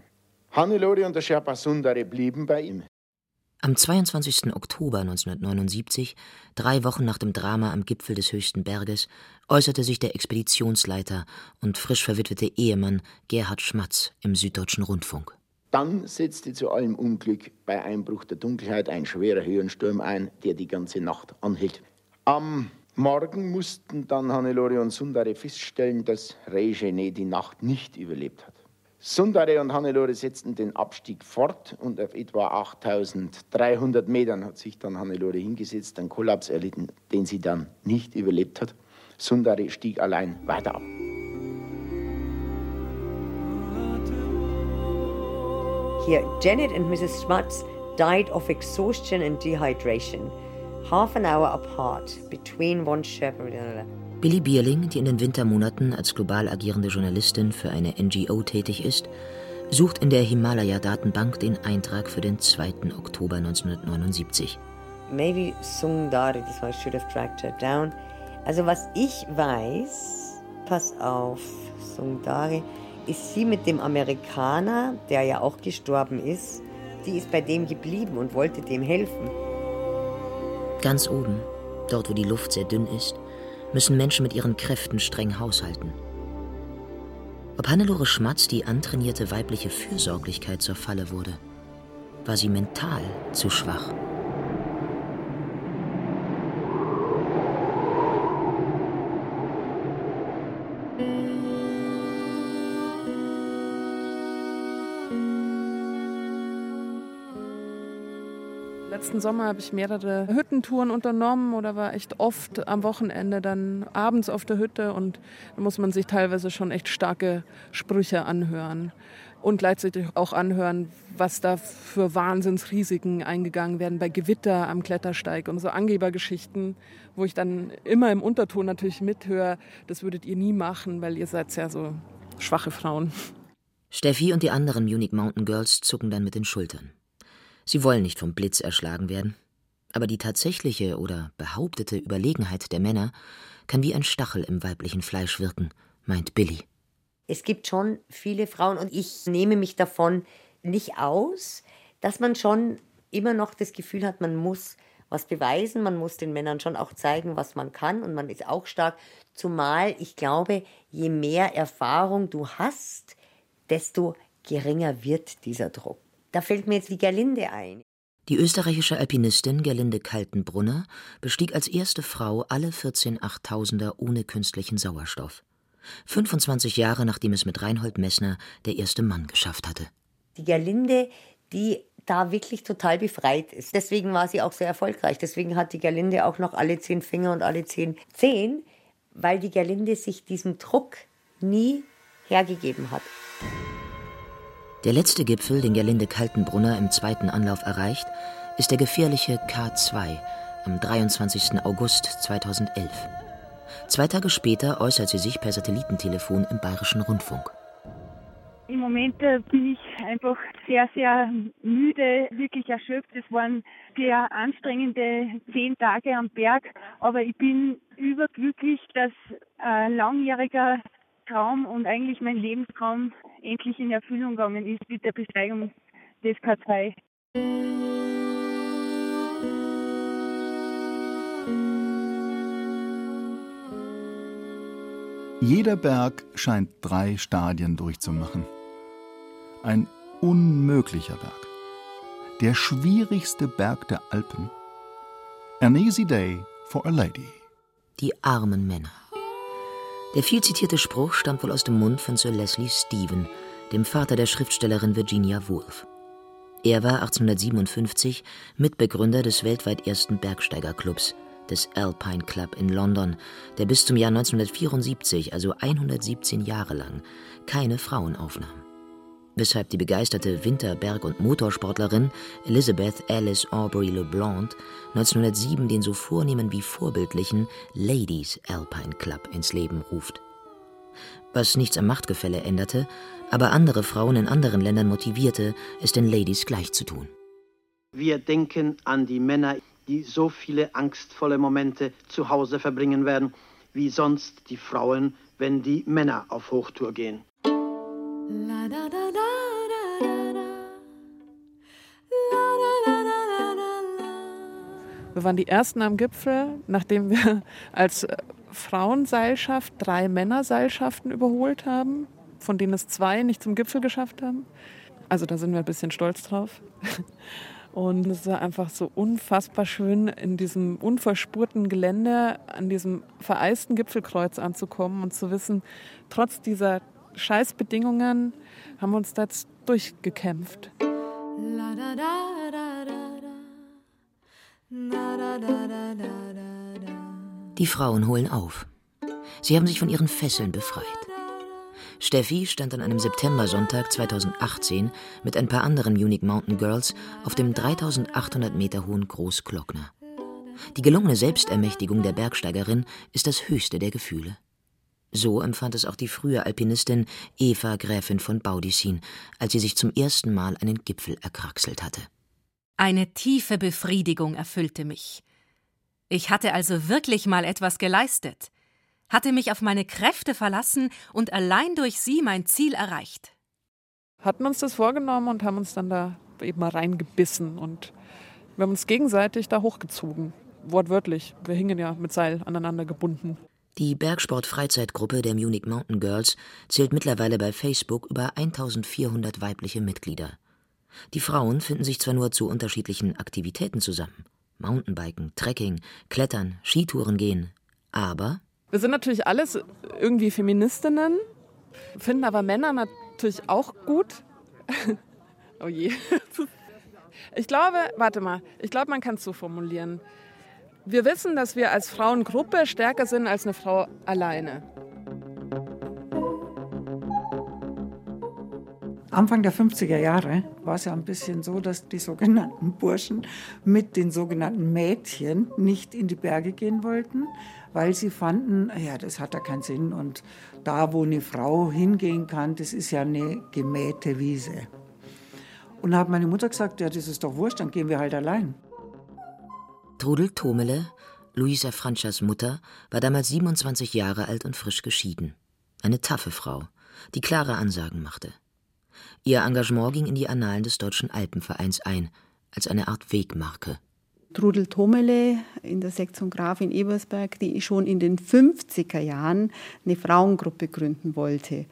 Hannelore und der Sherpa Sundare blieben bei ihm. Am 22. Oktober 1979, drei Wochen nach dem Drama am Gipfel des höchsten Berges, äußerte sich der Expeditionsleiter und frisch verwitwete Ehemann Gerhard Schmatz im Süddeutschen Rundfunk. Dann setzte zu allem Unglück bei Einbruch der Dunkelheit ein schwerer Höhensturm ein, der die ganze Nacht anhielt. Am Morgen mussten dann Hannelore und Sundare feststellen, dass Regene die Nacht nicht überlebt hat. Sundare und Hannelore setzten den Abstieg fort und auf etwa 8300 Metern hat sich dann Hannelore hingesetzt, einen Kollaps erlitten, den sie dann nicht überlebt hat. Sundare stieg allein weiter ab. Here, Janet and Mrs. Schmatz died of exhaustion and dehydration, half an hour apart between one another. Billy Bierling, die in den Wintermonaten als global agierende Journalistin für eine NGO tätig ist, sucht in der Himalaya-Datenbank den Eintrag für den 2. Oktober 1979. Maybe Sungdari, das war, I should have tracked her down. Also was ich weiß, pass auf, Sungdari, ist sie mit dem Amerikaner, der ja auch gestorben ist, die ist bei dem geblieben und wollte dem helfen. Ganz oben, dort wo die Luft sehr dünn ist, müssen Menschen mit ihren Kräften streng haushalten. Ob Hannelore Schmatz die antrainierte weibliche Fürsorglichkeit zur Falle wurde, war sie mental zu schwach. Letzten Sommer habe ich mehrere Hüttentouren unternommen oder war echt oft am Wochenende dann abends auf der Hütte und da muss man sich teilweise schon echt starke Sprüche anhören und gleichzeitig auch anhören, was da für Wahnsinnsrisiken eingegangen werden bei Gewitter am Klettersteig und so Angebergeschichten, wo ich dann immer im Unterton natürlich mithöre, das würdet ihr nie machen, weil ihr seid ja so schwache Frauen. Steffi und die anderen Munich Mountain Girls zucken dann mit den Schultern. Sie wollen nicht vom Blitz erschlagen werden. Aber die tatsächliche oder behauptete Überlegenheit der Männer kann wie ein Stachel im weiblichen Fleisch wirken, meint Billy. Es gibt schon viele Frauen und ich nehme mich davon nicht aus, dass man schon immer noch das Gefühl hat, man muss was beweisen, man muss den Männern schon auch zeigen, was man kann und man ist auch stark. Zumal ich glaube, je mehr Erfahrung du hast, desto geringer wird dieser Druck. Da fällt mir jetzt die Gerlinde ein. Die österreichische Alpinistin Gerlinde Kaltenbrunner bestieg als erste Frau alle 14 Achttausender ohne künstlichen Sauerstoff. 25 Jahre nachdem es mit Reinhold Messner der erste Mann geschafft hatte. Die Gerlinde, die da wirklich total befreit ist. Deswegen war sie auch sehr erfolgreich. Deswegen hat die Gerlinde auch noch alle zehn Finger und alle zehn Zehen, weil die Gerlinde sich diesem Druck nie hergegeben hat. Der letzte Gipfel, den Gerlinde Kaltenbrunner im zweiten Anlauf erreicht, ist der gefährliche K2 am 23. August 2011. Zwei Tage später äußert sie sich per Satellitentelefon im Bayerischen Rundfunk. Im Moment äh, bin ich einfach sehr, sehr müde, wirklich erschöpft. Es waren sehr anstrengende zehn Tage am Berg, aber ich bin überglücklich, dass ein langjähriger Traum und eigentlich mein Lebenstraum endlich in Erfüllung gegangen ist mit der Besteigung des K2. Jeder Berg scheint drei Stadien durchzumachen. Ein unmöglicher Berg. Der schwierigste Berg der Alpen. An easy day for a lady. Die armen Männer. Der viel zitierte Spruch stammt wohl aus dem Mund von Sir Leslie Stephen, dem Vater der Schriftstellerin Virginia Woolf. Er war 1857 Mitbegründer des weltweit ersten Bergsteigerclubs, des Alpine Club in London, der bis zum Jahr 1974, also 117 Jahre lang, keine Frauen aufnahm weshalb die begeisterte Winter-, Berg- und Motorsportlerin Elizabeth Alice Aubrey LeBlanc 1907 den so vornehmen wie vorbildlichen Ladies Alpine Club ins Leben ruft. Was nichts am Machtgefälle änderte, aber andere Frauen in anderen Ländern motivierte, es den Ladies gleich zu tun. Wir denken an die Männer, die so viele angstvolle Momente zu Hause verbringen werden, wie sonst die Frauen, wenn die Männer auf Hochtour gehen. La, da, da, da. Wir waren die Ersten am Gipfel, nachdem wir als Frauenseilschaft drei Männerseilschaften überholt haben, von denen es zwei nicht zum Gipfel geschafft haben. Also da sind wir ein bisschen stolz drauf. Und es war einfach so unfassbar schön, in diesem unverspurten Gelände an diesem vereisten Gipfelkreuz anzukommen und zu wissen, trotz dieser Scheißbedingungen haben wir uns da durchgekämpft. La, da, da, die Frauen holen auf. Sie haben sich von ihren Fesseln befreit. Steffi stand an einem Septembersonntag 2018 mit ein paar anderen Munich Mountain Girls auf dem 3800 Meter hohen Großglockner. Die gelungene Selbstermächtigung der Bergsteigerin ist das höchste der Gefühle. So empfand es auch die frühe Alpinistin Eva Gräfin von Baudissin, als sie sich zum ersten Mal einen Gipfel erkraxelt hatte. Eine tiefe Befriedigung erfüllte mich. Ich hatte also wirklich mal etwas geleistet, hatte mich auf meine Kräfte verlassen und allein durch sie mein Ziel erreicht. Hatten uns das vorgenommen und haben uns dann da eben mal reingebissen und wir haben uns gegenseitig da hochgezogen. Wortwörtlich. Wir hingen ja mit Seil aneinander gebunden. Die Bergsport-Freizeitgruppe der Munich Mountain Girls zählt mittlerweile bei Facebook über 1400 weibliche Mitglieder. Die Frauen finden sich zwar nur zu unterschiedlichen Aktivitäten zusammen: Mountainbiken, Trekking, Klettern, Skitouren gehen, aber. Wir sind natürlich alles irgendwie Feministinnen, finden aber Männer natürlich auch gut. oh je. Ich glaube, warte mal, ich glaube, man kann es so formulieren. Wir wissen, dass wir als Frauengruppe stärker sind als eine Frau alleine. Anfang der 50er Jahre war es ja ein bisschen so, dass die sogenannten Burschen mit den sogenannten Mädchen nicht in die Berge gehen wollten, weil sie fanden, ja, das hat ja keinen Sinn und da, wo eine Frau hingehen kann, das ist ja eine gemähte Wiese. Und da hat meine Mutter gesagt, ja, das ist doch wurscht, dann gehen wir halt allein. Trudel Tomele, Luisa Franchas Mutter, war damals 27 Jahre alt und frisch geschieden. Eine taffe Frau, die klare Ansagen machte. Ihr Engagement ging in die Annalen des Deutschen Alpenvereins ein, als eine Art Wegmarke. Trudel Tomele in der Sektion Graf in Ebersberg, die schon in den 50er Jahren eine Frauengruppe gründen wollte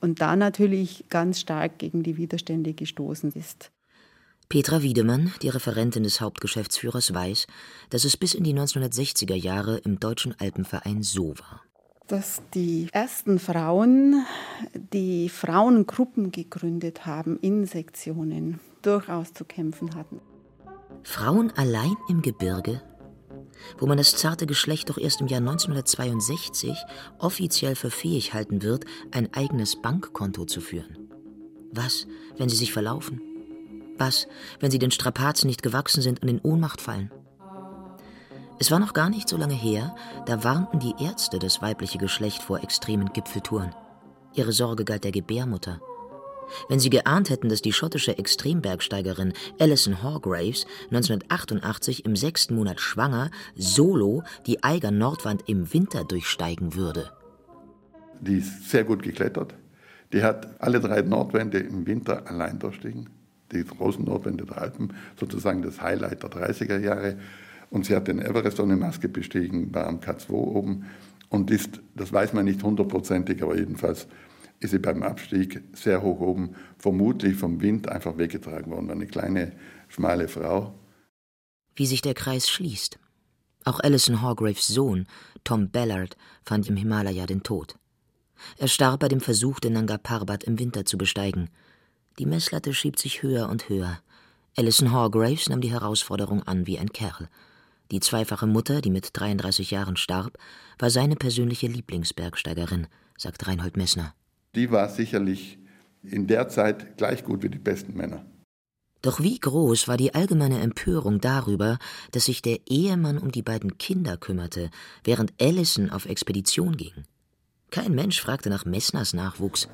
und da natürlich ganz stark gegen die Widerstände gestoßen ist. Petra Wiedemann, die Referentin des Hauptgeschäftsführers, weiß, dass es bis in die 1960er Jahre im Deutschen Alpenverein so war. Dass die ersten Frauen, die Frauengruppen gegründet haben in Sektionen, durchaus zu kämpfen hatten. Frauen allein im Gebirge? Wo man das zarte Geschlecht doch erst im Jahr 1962 offiziell für fähig halten wird, ein eigenes Bankkonto zu führen. Was, wenn sie sich verlaufen? Was, wenn sie den Strapazen nicht gewachsen sind und in Ohnmacht fallen? Es war noch gar nicht so lange her, da warnten die Ärzte das weibliche Geschlecht vor extremen Gipfeltouren. Ihre Sorge galt der Gebärmutter. Wenn sie geahnt hätten, dass die schottische Extrembergsteigerin Alison Hargraves 1988 im sechsten Monat schwanger solo die Eiger Nordwand im Winter durchsteigen würde. Die ist sehr gut geklettert. Die hat alle drei Nordwände im Winter allein durchstiegen die großen Nordwände der Alpen, sozusagen das Highlight der 30er Jahre. Und sie hat den Everest ohne Maske bestiegen, war am K2 oben und ist, das weiß man nicht hundertprozentig, aber jedenfalls ist sie beim Abstieg sehr hoch oben, vermutlich vom Wind einfach weggetragen worden. War eine kleine, schmale Frau. Wie sich der Kreis schließt. Auch Alison Hargraves Sohn, Tom Ballard, fand im Himalaya den Tod. Er starb bei dem Versuch, den Nanga Parbat im Winter zu besteigen – die Messlatte schiebt sich höher und höher. Alison Hargraves nahm die Herausforderung an wie ein Kerl. Die zweifache Mutter, die mit 33 Jahren starb, war seine persönliche Lieblingsbergsteigerin, sagt Reinhold Messner. Die war sicherlich in der Zeit gleich gut wie die besten Männer. Doch wie groß war die allgemeine Empörung darüber, dass sich der Ehemann um die beiden Kinder kümmerte, während Allison auf Expedition ging? Kein Mensch fragte nach Messners Nachwuchs.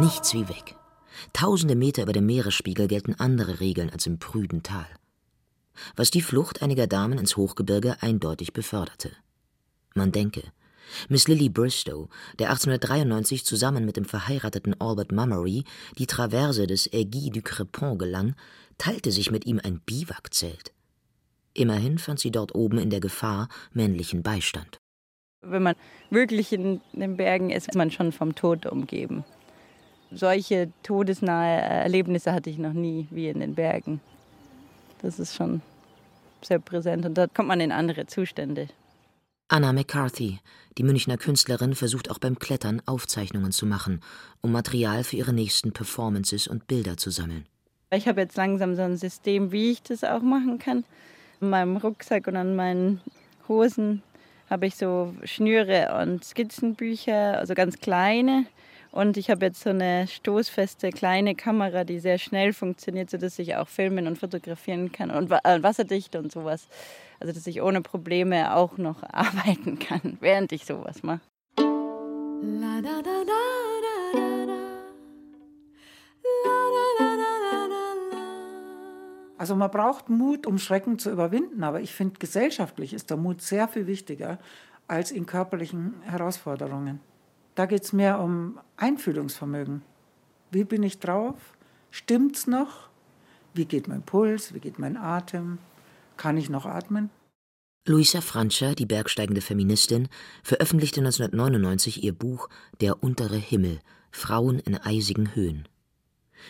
Nichts wie weg. Tausende Meter über dem Meeresspiegel gelten andere Regeln als im prüden Tal. Was die Flucht einiger Damen ins Hochgebirge eindeutig beförderte. Man denke, Miss Lily Bristow, der 1893 zusammen mit dem verheirateten Albert Mummery die Traverse des Aiguille du Crepon gelang, teilte sich mit ihm ein Biwakzelt. Immerhin fand sie dort oben in der Gefahr männlichen Beistand. Wenn man wirklich in den Bergen ist, ist man schon vom Tod umgeben. Solche todesnahe Erlebnisse hatte ich noch nie wie in den Bergen. Das ist schon sehr präsent und da kommt man in andere Zustände. Anna McCarthy, die Münchner Künstlerin, versucht auch beim Klettern Aufzeichnungen zu machen, um Material für ihre nächsten Performances und Bilder zu sammeln. Ich habe jetzt langsam so ein System, wie ich das auch machen kann. In meinem Rucksack und an meinen Hosen habe ich so Schnüre und Skizzenbücher, also ganz kleine. Und ich habe jetzt so eine stoßfeste kleine Kamera, die sehr schnell funktioniert, sodass ich auch filmen und fotografieren kann und äh, wasserdicht und sowas. Also dass ich ohne Probleme auch noch arbeiten kann, während ich sowas mache. Also man braucht Mut, um Schrecken zu überwinden, aber ich finde, gesellschaftlich ist der Mut sehr viel wichtiger als in körperlichen Herausforderungen. Da geht es mehr um Einfühlungsvermögen. Wie bin ich drauf? Stimmt's noch? Wie geht mein Puls? Wie geht mein Atem? Kann ich noch atmen? Luisa Francia, die bergsteigende Feministin, veröffentlichte 1999 ihr Buch Der untere Himmel – Frauen in eisigen Höhen.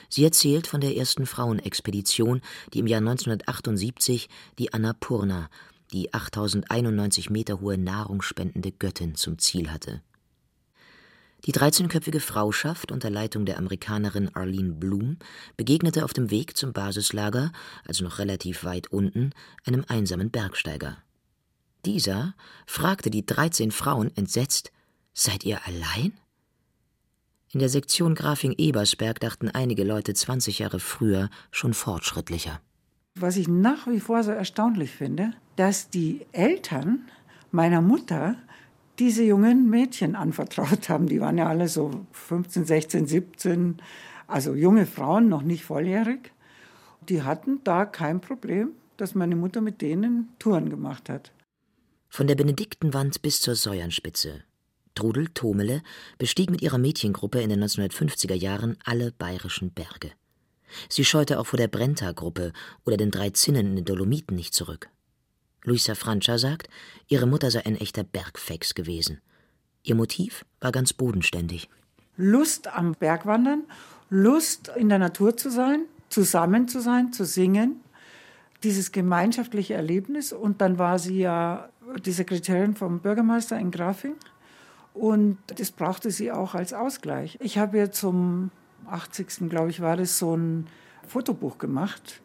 Sie erzählt von der ersten Frauenexpedition, die im Jahr 1978 die Annapurna, die 8091 Meter hohe nahrungsspendende Göttin, zum Ziel hatte. Die 13-köpfige Frauschaft unter Leitung der Amerikanerin Arlene Bloom begegnete auf dem Weg zum Basislager, also noch relativ weit unten, einem einsamen Bergsteiger. Dieser fragte die 13 Frauen entsetzt: Seid ihr allein? In der Sektion Grafing-Ebersberg dachten einige Leute 20 Jahre früher schon fortschrittlicher. Was ich nach wie vor so erstaunlich finde, dass die Eltern meiner Mutter diese jungen Mädchen anvertraut haben. Die waren ja alle so 15, 16, 17, also junge Frauen, noch nicht volljährig. Die hatten da kein Problem, dass meine Mutter mit denen Touren gemacht hat. Von der Benediktenwand bis zur Säuernspitze. Trudel Tomele bestieg mit ihrer Mädchengruppe in den 1950er Jahren alle bayerischen Berge. Sie scheute auch vor der Brenta-Gruppe oder den drei Zinnen in den Dolomiten nicht zurück. Luisa Francia sagt, ihre Mutter sei ein echter Bergfex gewesen. Ihr Motiv war ganz bodenständig. Lust am Bergwandern, Lust in der Natur zu sein, zusammen zu sein, zu singen, dieses gemeinschaftliche Erlebnis. Und dann war sie ja die Sekretärin vom Bürgermeister in Grafing. Und das brauchte sie auch als Ausgleich. Ich habe ihr zum 80. glaube ich, war das so ein Fotobuch gemacht.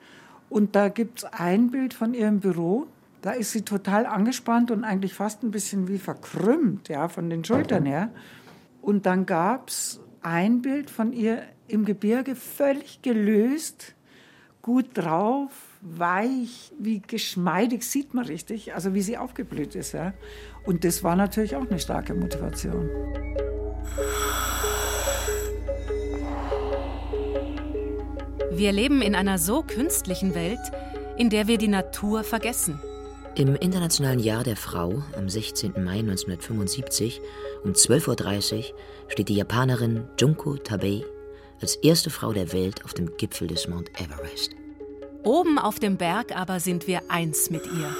Und da gibt es ein Bild von ihrem Büro da ist sie total angespannt und eigentlich fast ein bisschen wie verkrümmt, ja, von den Schultern her. Und dann gab es ein Bild von ihr im Gebirge, völlig gelöst, gut drauf, weich, wie geschmeidig, sieht man richtig, also wie sie aufgeblüht ist. Ja. Und das war natürlich auch eine starke Motivation. Wir leben in einer so künstlichen Welt, in der wir die Natur vergessen. Im Internationalen Jahr der Frau am 16. Mai 1975 um 12.30 Uhr steht die Japanerin Junko Tabei als erste Frau der Welt auf dem Gipfel des Mount Everest. Oben auf dem Berg aber sind wir eins mit ihr.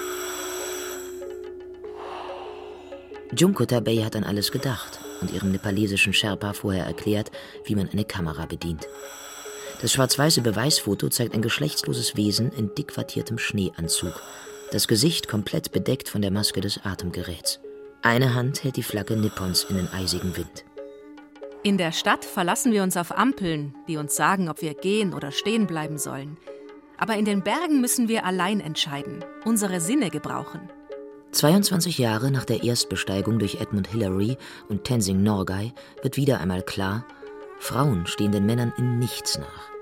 Junko Tabei hat an alles gedacht und ihrem nepalesischen Sherpa vorher erklärt, wie man eine Kamera bedient. Das schwarz-weiße Beweisfoto zeigt ein geschlechtsloses Wesen in dick wattiertem Schneeanzug das Gesicht komplett bedeckt von der Maske des Atemgeräts. Eine Hand hält die Flagge Nippons in den eisigen Wind. In der Stadt verlassen wir uns auf Ampeln, die uns sagen, ob wir gehen oder stehen bleiben sollen. Aber in den Bergen müssen wir allein entscheiden, unsere Sinne gebrauchen. 22 Jahre nach der Erstbesteigung durch Edmund Hillary und Tenzing Norgay wird wieder einmal klar, Frauen stehen den Männern in nichts nach.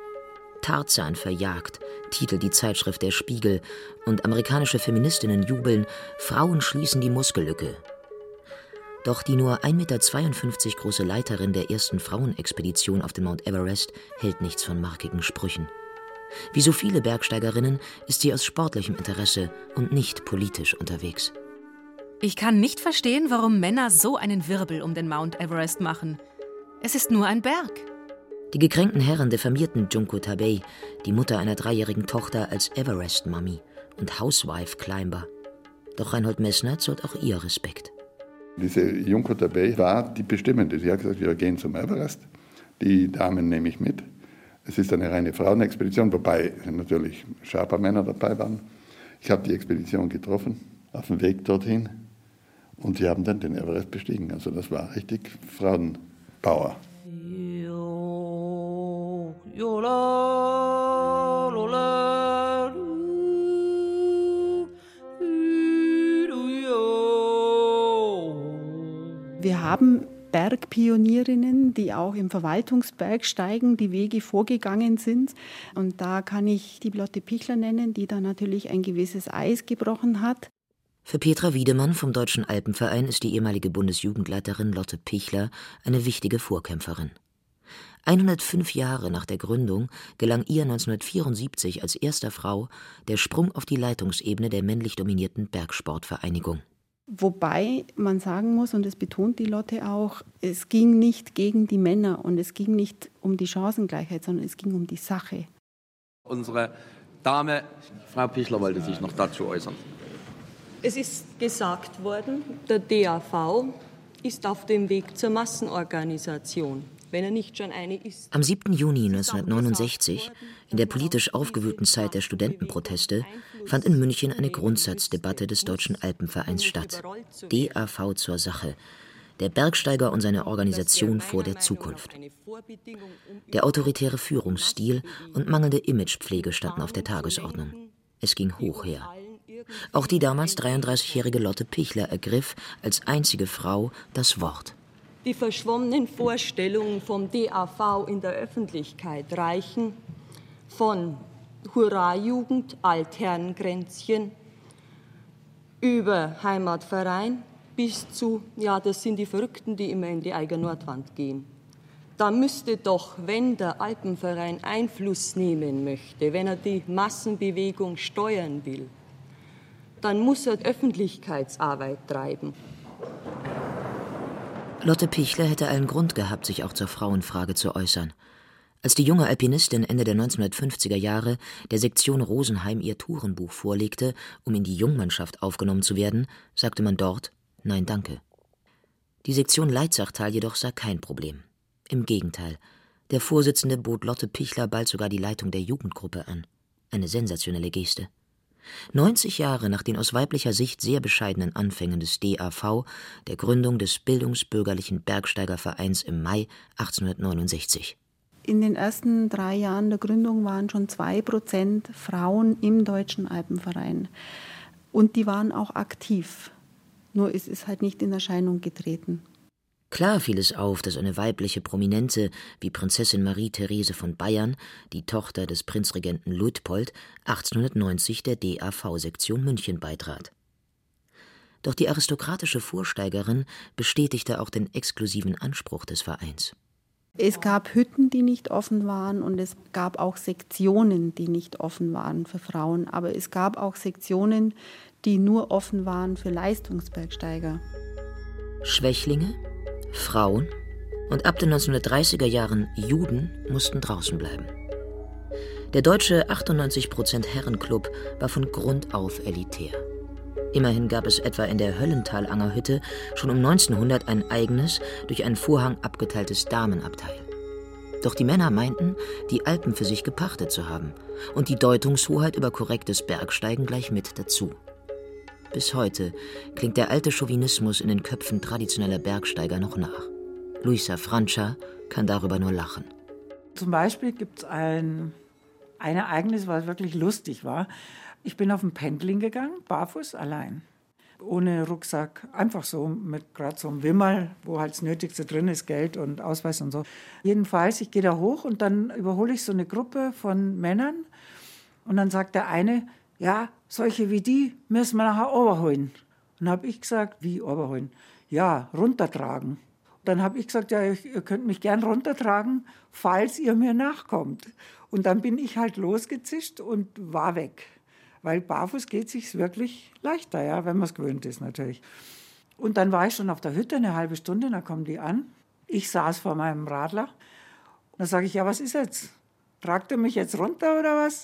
Tarzan verjagt, titelt die Zeitschrift Der Spiegel, und amerikanische Feministinnen jubeln, Frauen schließen die Muskellücke. Doch die nur 1,52 Meter große Leiterin der ersten Frauenexpedition auf den Mount Everest hält nichts von markigen Sprüchen. Wie so viele Bergsteigerinnen ist sie aus sportlichem Interesse und nicht politisch unterwegs. Ich kann nicht verstehen, warum Männer so einen Wirbel um den Mount Everest machen. Es ist nur ein Berg. Die gekränkten Herren diffamierten Junko Tabei, die Mutter einer dreijährigen Tochter, als Everest-Mummy und Housewife-Climber. Doch Reinhold Messner zollt auch ihr Respekt. Diese Junko Tabei war die Bestimmende. Sie hat gesagt, wir gehen zum Everest. Die Damen nehme ich mit. Es ist eine reine Frauenexpedition, wobei natürlich Sherpa-Männer dabei waren. Ich habe die Expedition getroffen auf dem Weg dorthin und sie haben dann den Everest bestiegen. Also das war richtig Frauenpower. Wir haben Bergpionierinnen, die auch im Verwaltungsbergsteigen die Wege vorgegangen sind. Und da kann ich die Lotte Pichler nennen, die da natürlich ein gewisses Eis gebrochen hat. Für Petra Wiedemann vom Deutschen Alpenverein ist die ehemalige Bundesjugendleiterin Lotte Pichler eine wichtige Vorkämpferin. 105 Jahre nach der Gründung gelang ihr 1974 als erster Frau der Sprung auf die Leitungsebene der männlich dominierten Bergsportvereinigung. Wobei man sagen muss, und das betont die Lotte auch, es ging nicht gegen die Männer und es ging nicht um die Chancengleichheit, sondern es ging um die Sache. Unsere Dame, Frau Pichler, wollte sich noch dazu äußern. Es ist gesagt worden, der DAV ist auf dem Weg zur Massenorganisation wenn er nicht schon eine ist. Am 7. Juni 1969, in der politisch aufgewühlten Zeit der Studentenproteste, fand in München eine Grundsatzdebatte des Deutschen Alpenvereins statt. DAV zur Sache. Der Bergsteiger und seine Organisation vor der Zukunft. Der autoritäre Führungsstil und mangelnde Imagepflege standen auf der Tagesordnung. Es ging hoch her. Auch die damals 33-jährige Lotte Pichler ergriff als einzige Frau das Wort. Die verschwommenen Vorstellungen vom DAV in der Öffentlichkeit reichen von Hurra-Jugend, Altherrengrenzchen, über Heimatverein bis zu, ja, das sind die Verrückten, die immer in die eigene Nordwand gehen. Da müsste doch, wenn der Alpenverein Einfluss nehmen möchte, wenn er die Massenbewegung steuern will, dann muss er Öffentlichkeitsarbeit treiben. Lotte Pichler hätte allen Grund gehabt, sich auch zur Frauenfrage zu äußern. Als die junge Alpinistin Ende der 1950er Jahre der Sektion Rosenheim ihr Tourenbuch vorlegte, um in die Jungmannschaft aufgenommen zu werden, sagte man dort Nein, danke. Die Sektion Leitzachtal jedoch sah kein Problem. Im Gegenteil, der Vorsitzende bot Lotte Pichler bald sogar die Leitung der Jugendgruppe an. Eine sensationelle Geste. 90 Jahre nach den aus weiblicher Sicht sehr bescheidenen Anfängen des DAV, der Gründung des Bildungsbürgerlichen Bergsteigervereins im Mai 1869. In den ersten drei Jahren der Gründung waren schon zwei Prozent Frauen im Deutschen Alpenverein. Und die waren auch aktiv. Nur es ist halt nicht in Erscheinung getreten. Klar fiel es auf, dass eine weibliche Prominente wie Prinzessin Marie-Therese von Bayern, die Tochter des Prinzregenten Luitpold, 1890 der DAV-Sektion München beitrat. Doch die aristokratische Vorsteigerin bestätigte auch den exklusiven Anspruch des Vereins. Es gab Hütten, die nicht offen waren und es gab auch Sektionen, die nicht offen waren für Frauen. Aber es gab auch Sektionen, die nur offen waren für Leistungsbergsteiger. Schwächlinge, Frauen und ab den 1930er Jahren Juden mussten draußen bleiben. Der deutsche 98% Herrenclub war von Grund auf elitär. Immerhin gab es etwa in der Höllentalangerhütte schon um 1900 ein eigenes, durch einen Vorhang abgeteiltes Damenabteil. Doch die Männer meinten, die Alpen für sich gepachtet zu haben und die Deutungshoheit über korrektes Bergsteigen gleich mit dazu. Bis heute klingt der alte Chauvinismus in den Köpfen traditioneller Bergsteiger noch nach. Luisa Francia kann darüber nur lachen. Zum Beispiel gibt es ein, ein Ereignis, was wirklich lustig war. Ich bin auf ein Pendling gegangen, barfuß, allein. Ohne Rucksack, einfach so mit gerade so einem Wimmerl, wo halt das Nötigste drin ist, Geld und Ausweis und so. Jedenfalls, ich gehe da hoch und dann überhole ich so eine Gruppe von Männern und dann sagt der eine, ja, solche wie die müssen wir nachher überholen. Und habe ich gesagt, wie überholen? Ja, runtertragen. Dann habe ich gesagt, ja, ihr könnt mich gern runtertragen, falls ihr mir nachkommt. Und dann bin ich halt losgezischt und war weg. Weil barfuß geht sich wirklich leichter, ja, wenn man es gewöhnt ist natürlich. Und dann war ich schon auf der Hütte eine halbe Stunde, dann kommen die an. Ich saß vor meinem Radler. Dann sage ich, ja, was ist jetzt? Tragt ihr mich jetzt runter oder was?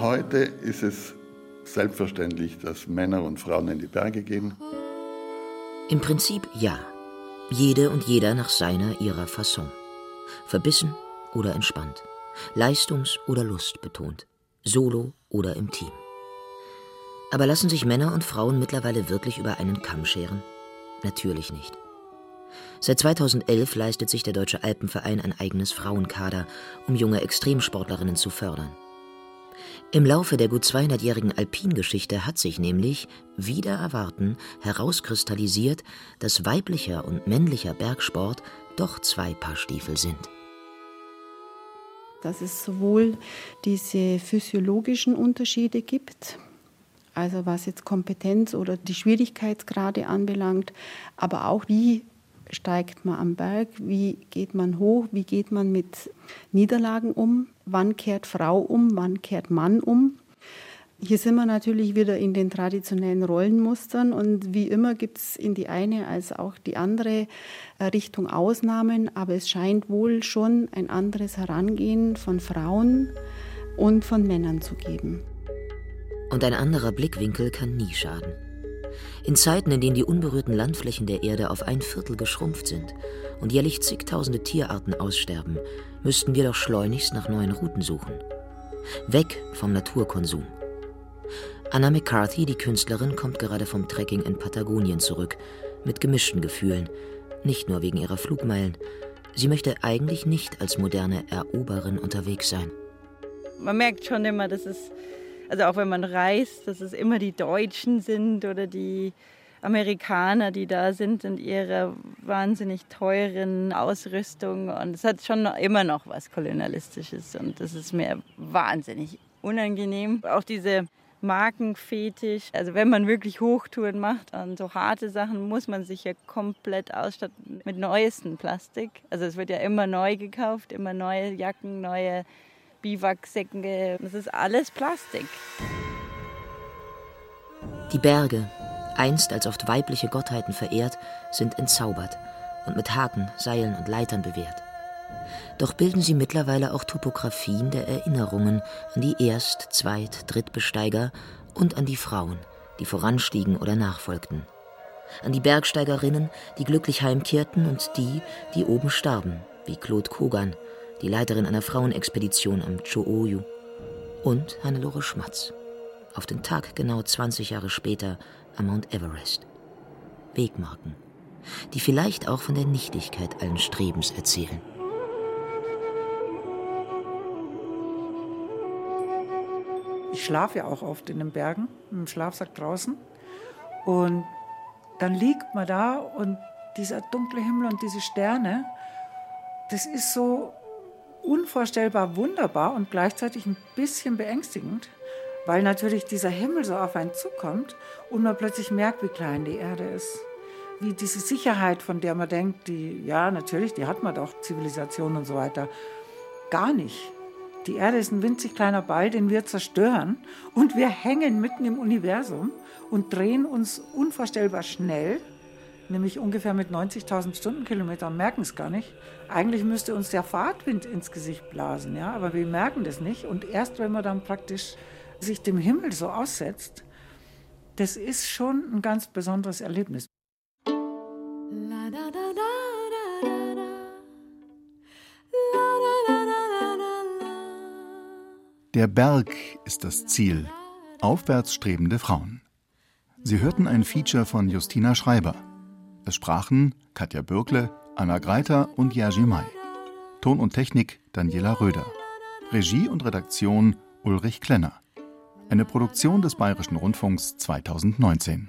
Heute ist es selbstverständlich, dass Männer und Frauen in die Berge gehen. Im Prinzip ja. Jede und jeder nach seiner, ihrer Fasson. Verbissen oder entspannt. Leistungs- oder Lust betont. Solo oder im Team. Aber lassen sich Männer und Frauen mittlerweile wirklich über einen Kamm scheren? Natürlich nicht. Seit 2011 leistet sich der Deutsche Alpenverein ein eigenes Frauenkader, um junge Extremsportlerinnen zu fördern. Im Laufe der gut 200-jährigen Alpingeschichte hat sich nämlich, wieder erwarten, herauskristallisiert, dass weiblicher und männlicher Bergsport doch zwei Paar Stiefel sind. Dass es sowohl diese physiologischen Unterschiede gibt, also was jetzt Kompetenz oder die Schwierigkeitsgrade anbelangt, aber auch wie steigt man am Berg, wie geht man hoch, wie geht man mit Niederlagen um, wann kehrt Frau um, wann kehrt Mann um. Hier sind wir natürlich wieder in den traditionellen Rollenmustern und wie immer gibt es in die eine als auch die andere äh, Richtung Ausnahmen, aber es scheint wohl schon ein anderes Herangehen von Frauen und von Männern zu geben. Und ein anderer Blickwinkel kann nie schaden. In Zeiten, in denen die unberührten Landflächen der Erde auf ein Viertel geschrumpft sind und jährlich zigtausende Tierarten aussterben, müssten wir doch schleunigst nach neuen Routen suchen. Weg vom Naturkonsum. Anna McCarthy, die Künstlerin, kommt gerade vom Trekking in Patagonien zurück, mit gemischten Gefühlen, nicht nur wegen ihrer Flugmeilen. Sie möchte eigentlich nicht als moderne Eroberin unterwegs sein. Man merkt schon immer, dass es, also auch wenn man reist, dass es immer die Deutschen sind oder die Amerikaner, die da sind in ihrer wahnsinnig teuren Ausrüstung. Und es hat schon immer noch was Kolonialistisches und das ist mir wahnsinnig unangenehm. Auch diese Markenfetisch. Also wenn man wirklich Hochtouren macht und so harte Sachen, muss man sich ja komplett ausstatten mit neuestem Plastik. Also es wird ja immer neu gekauft, immer neue Jacken, neue Biwaksäcke. Das ist alles Plastik. Die Berge, einst als oft weibliche Gottheiten verehrt, sind entzaubert und mit Haken, Seilen und Leitern bewehrt. Doch bilden sie mittlerweile auch Topografien der Erinnerungen an die Erst-, Zweit-, Drittbesteiger und an die Frauen, die voranstiegen oder nachfolgten. An die Bergsteigerinnen, die glücklich heimkehrten und die, die oben starben, wie Claude Kogan, die Leiterin einer Frauenexpedition am Chooyu. Und Hannelore Schmatz, auf den Tag genau 20 Jahre später am Mount Everest. Wegmarken, die vielleicht auch von der Nichtigkeit allen Strebens erzählen. Ich schlafe ja auch oft in den Bergen, im Schlafsack draußen. Und dann liegt man da und dieser dunkle Himmel und diese Sterne, das ist so unvorstellbar wunderbar und gleichzeitig ein bisschen beängstigend, weil natürlich dieser Himmel so auf einen zukommt und man plötzlich merkt, wie klein die Erde ist. Wie diese Sicherheit, von der man denkt, die, ja, natürlich, die hat man doch, Zivilisation und so weiter, gar nicht. Die Erde ist ein winzig kleiner Ball, den wir zerstören. Und wir hängen mitten im Universum und drehen uns unvorstellbar schnell, nämlich ungefähr mit 90.000 Stundenkilometern, merken es gar nicht. Eigentlich müsste uns der Fahrtwind ins Gesicht blasen, ja, aber wir merken das nicht. Und erst wenn man dann praktisch sich dem Himmel so aussetzt, das ist schon ein ganz besonderes Erlebnis. La, da, da, da, Der Berg ist das Ziel. Aufwärts strebende Frauen. Sie hörten ein Feature von Justina Schreiber. Es sprachen Katja Bürkle, Anna Greiter und Jerzy May. Ton und Technik Daniela Röder. Regie und Redaktion Ulrich Klenner. Eine Produktion des Bayerischen Rundfunks 2019.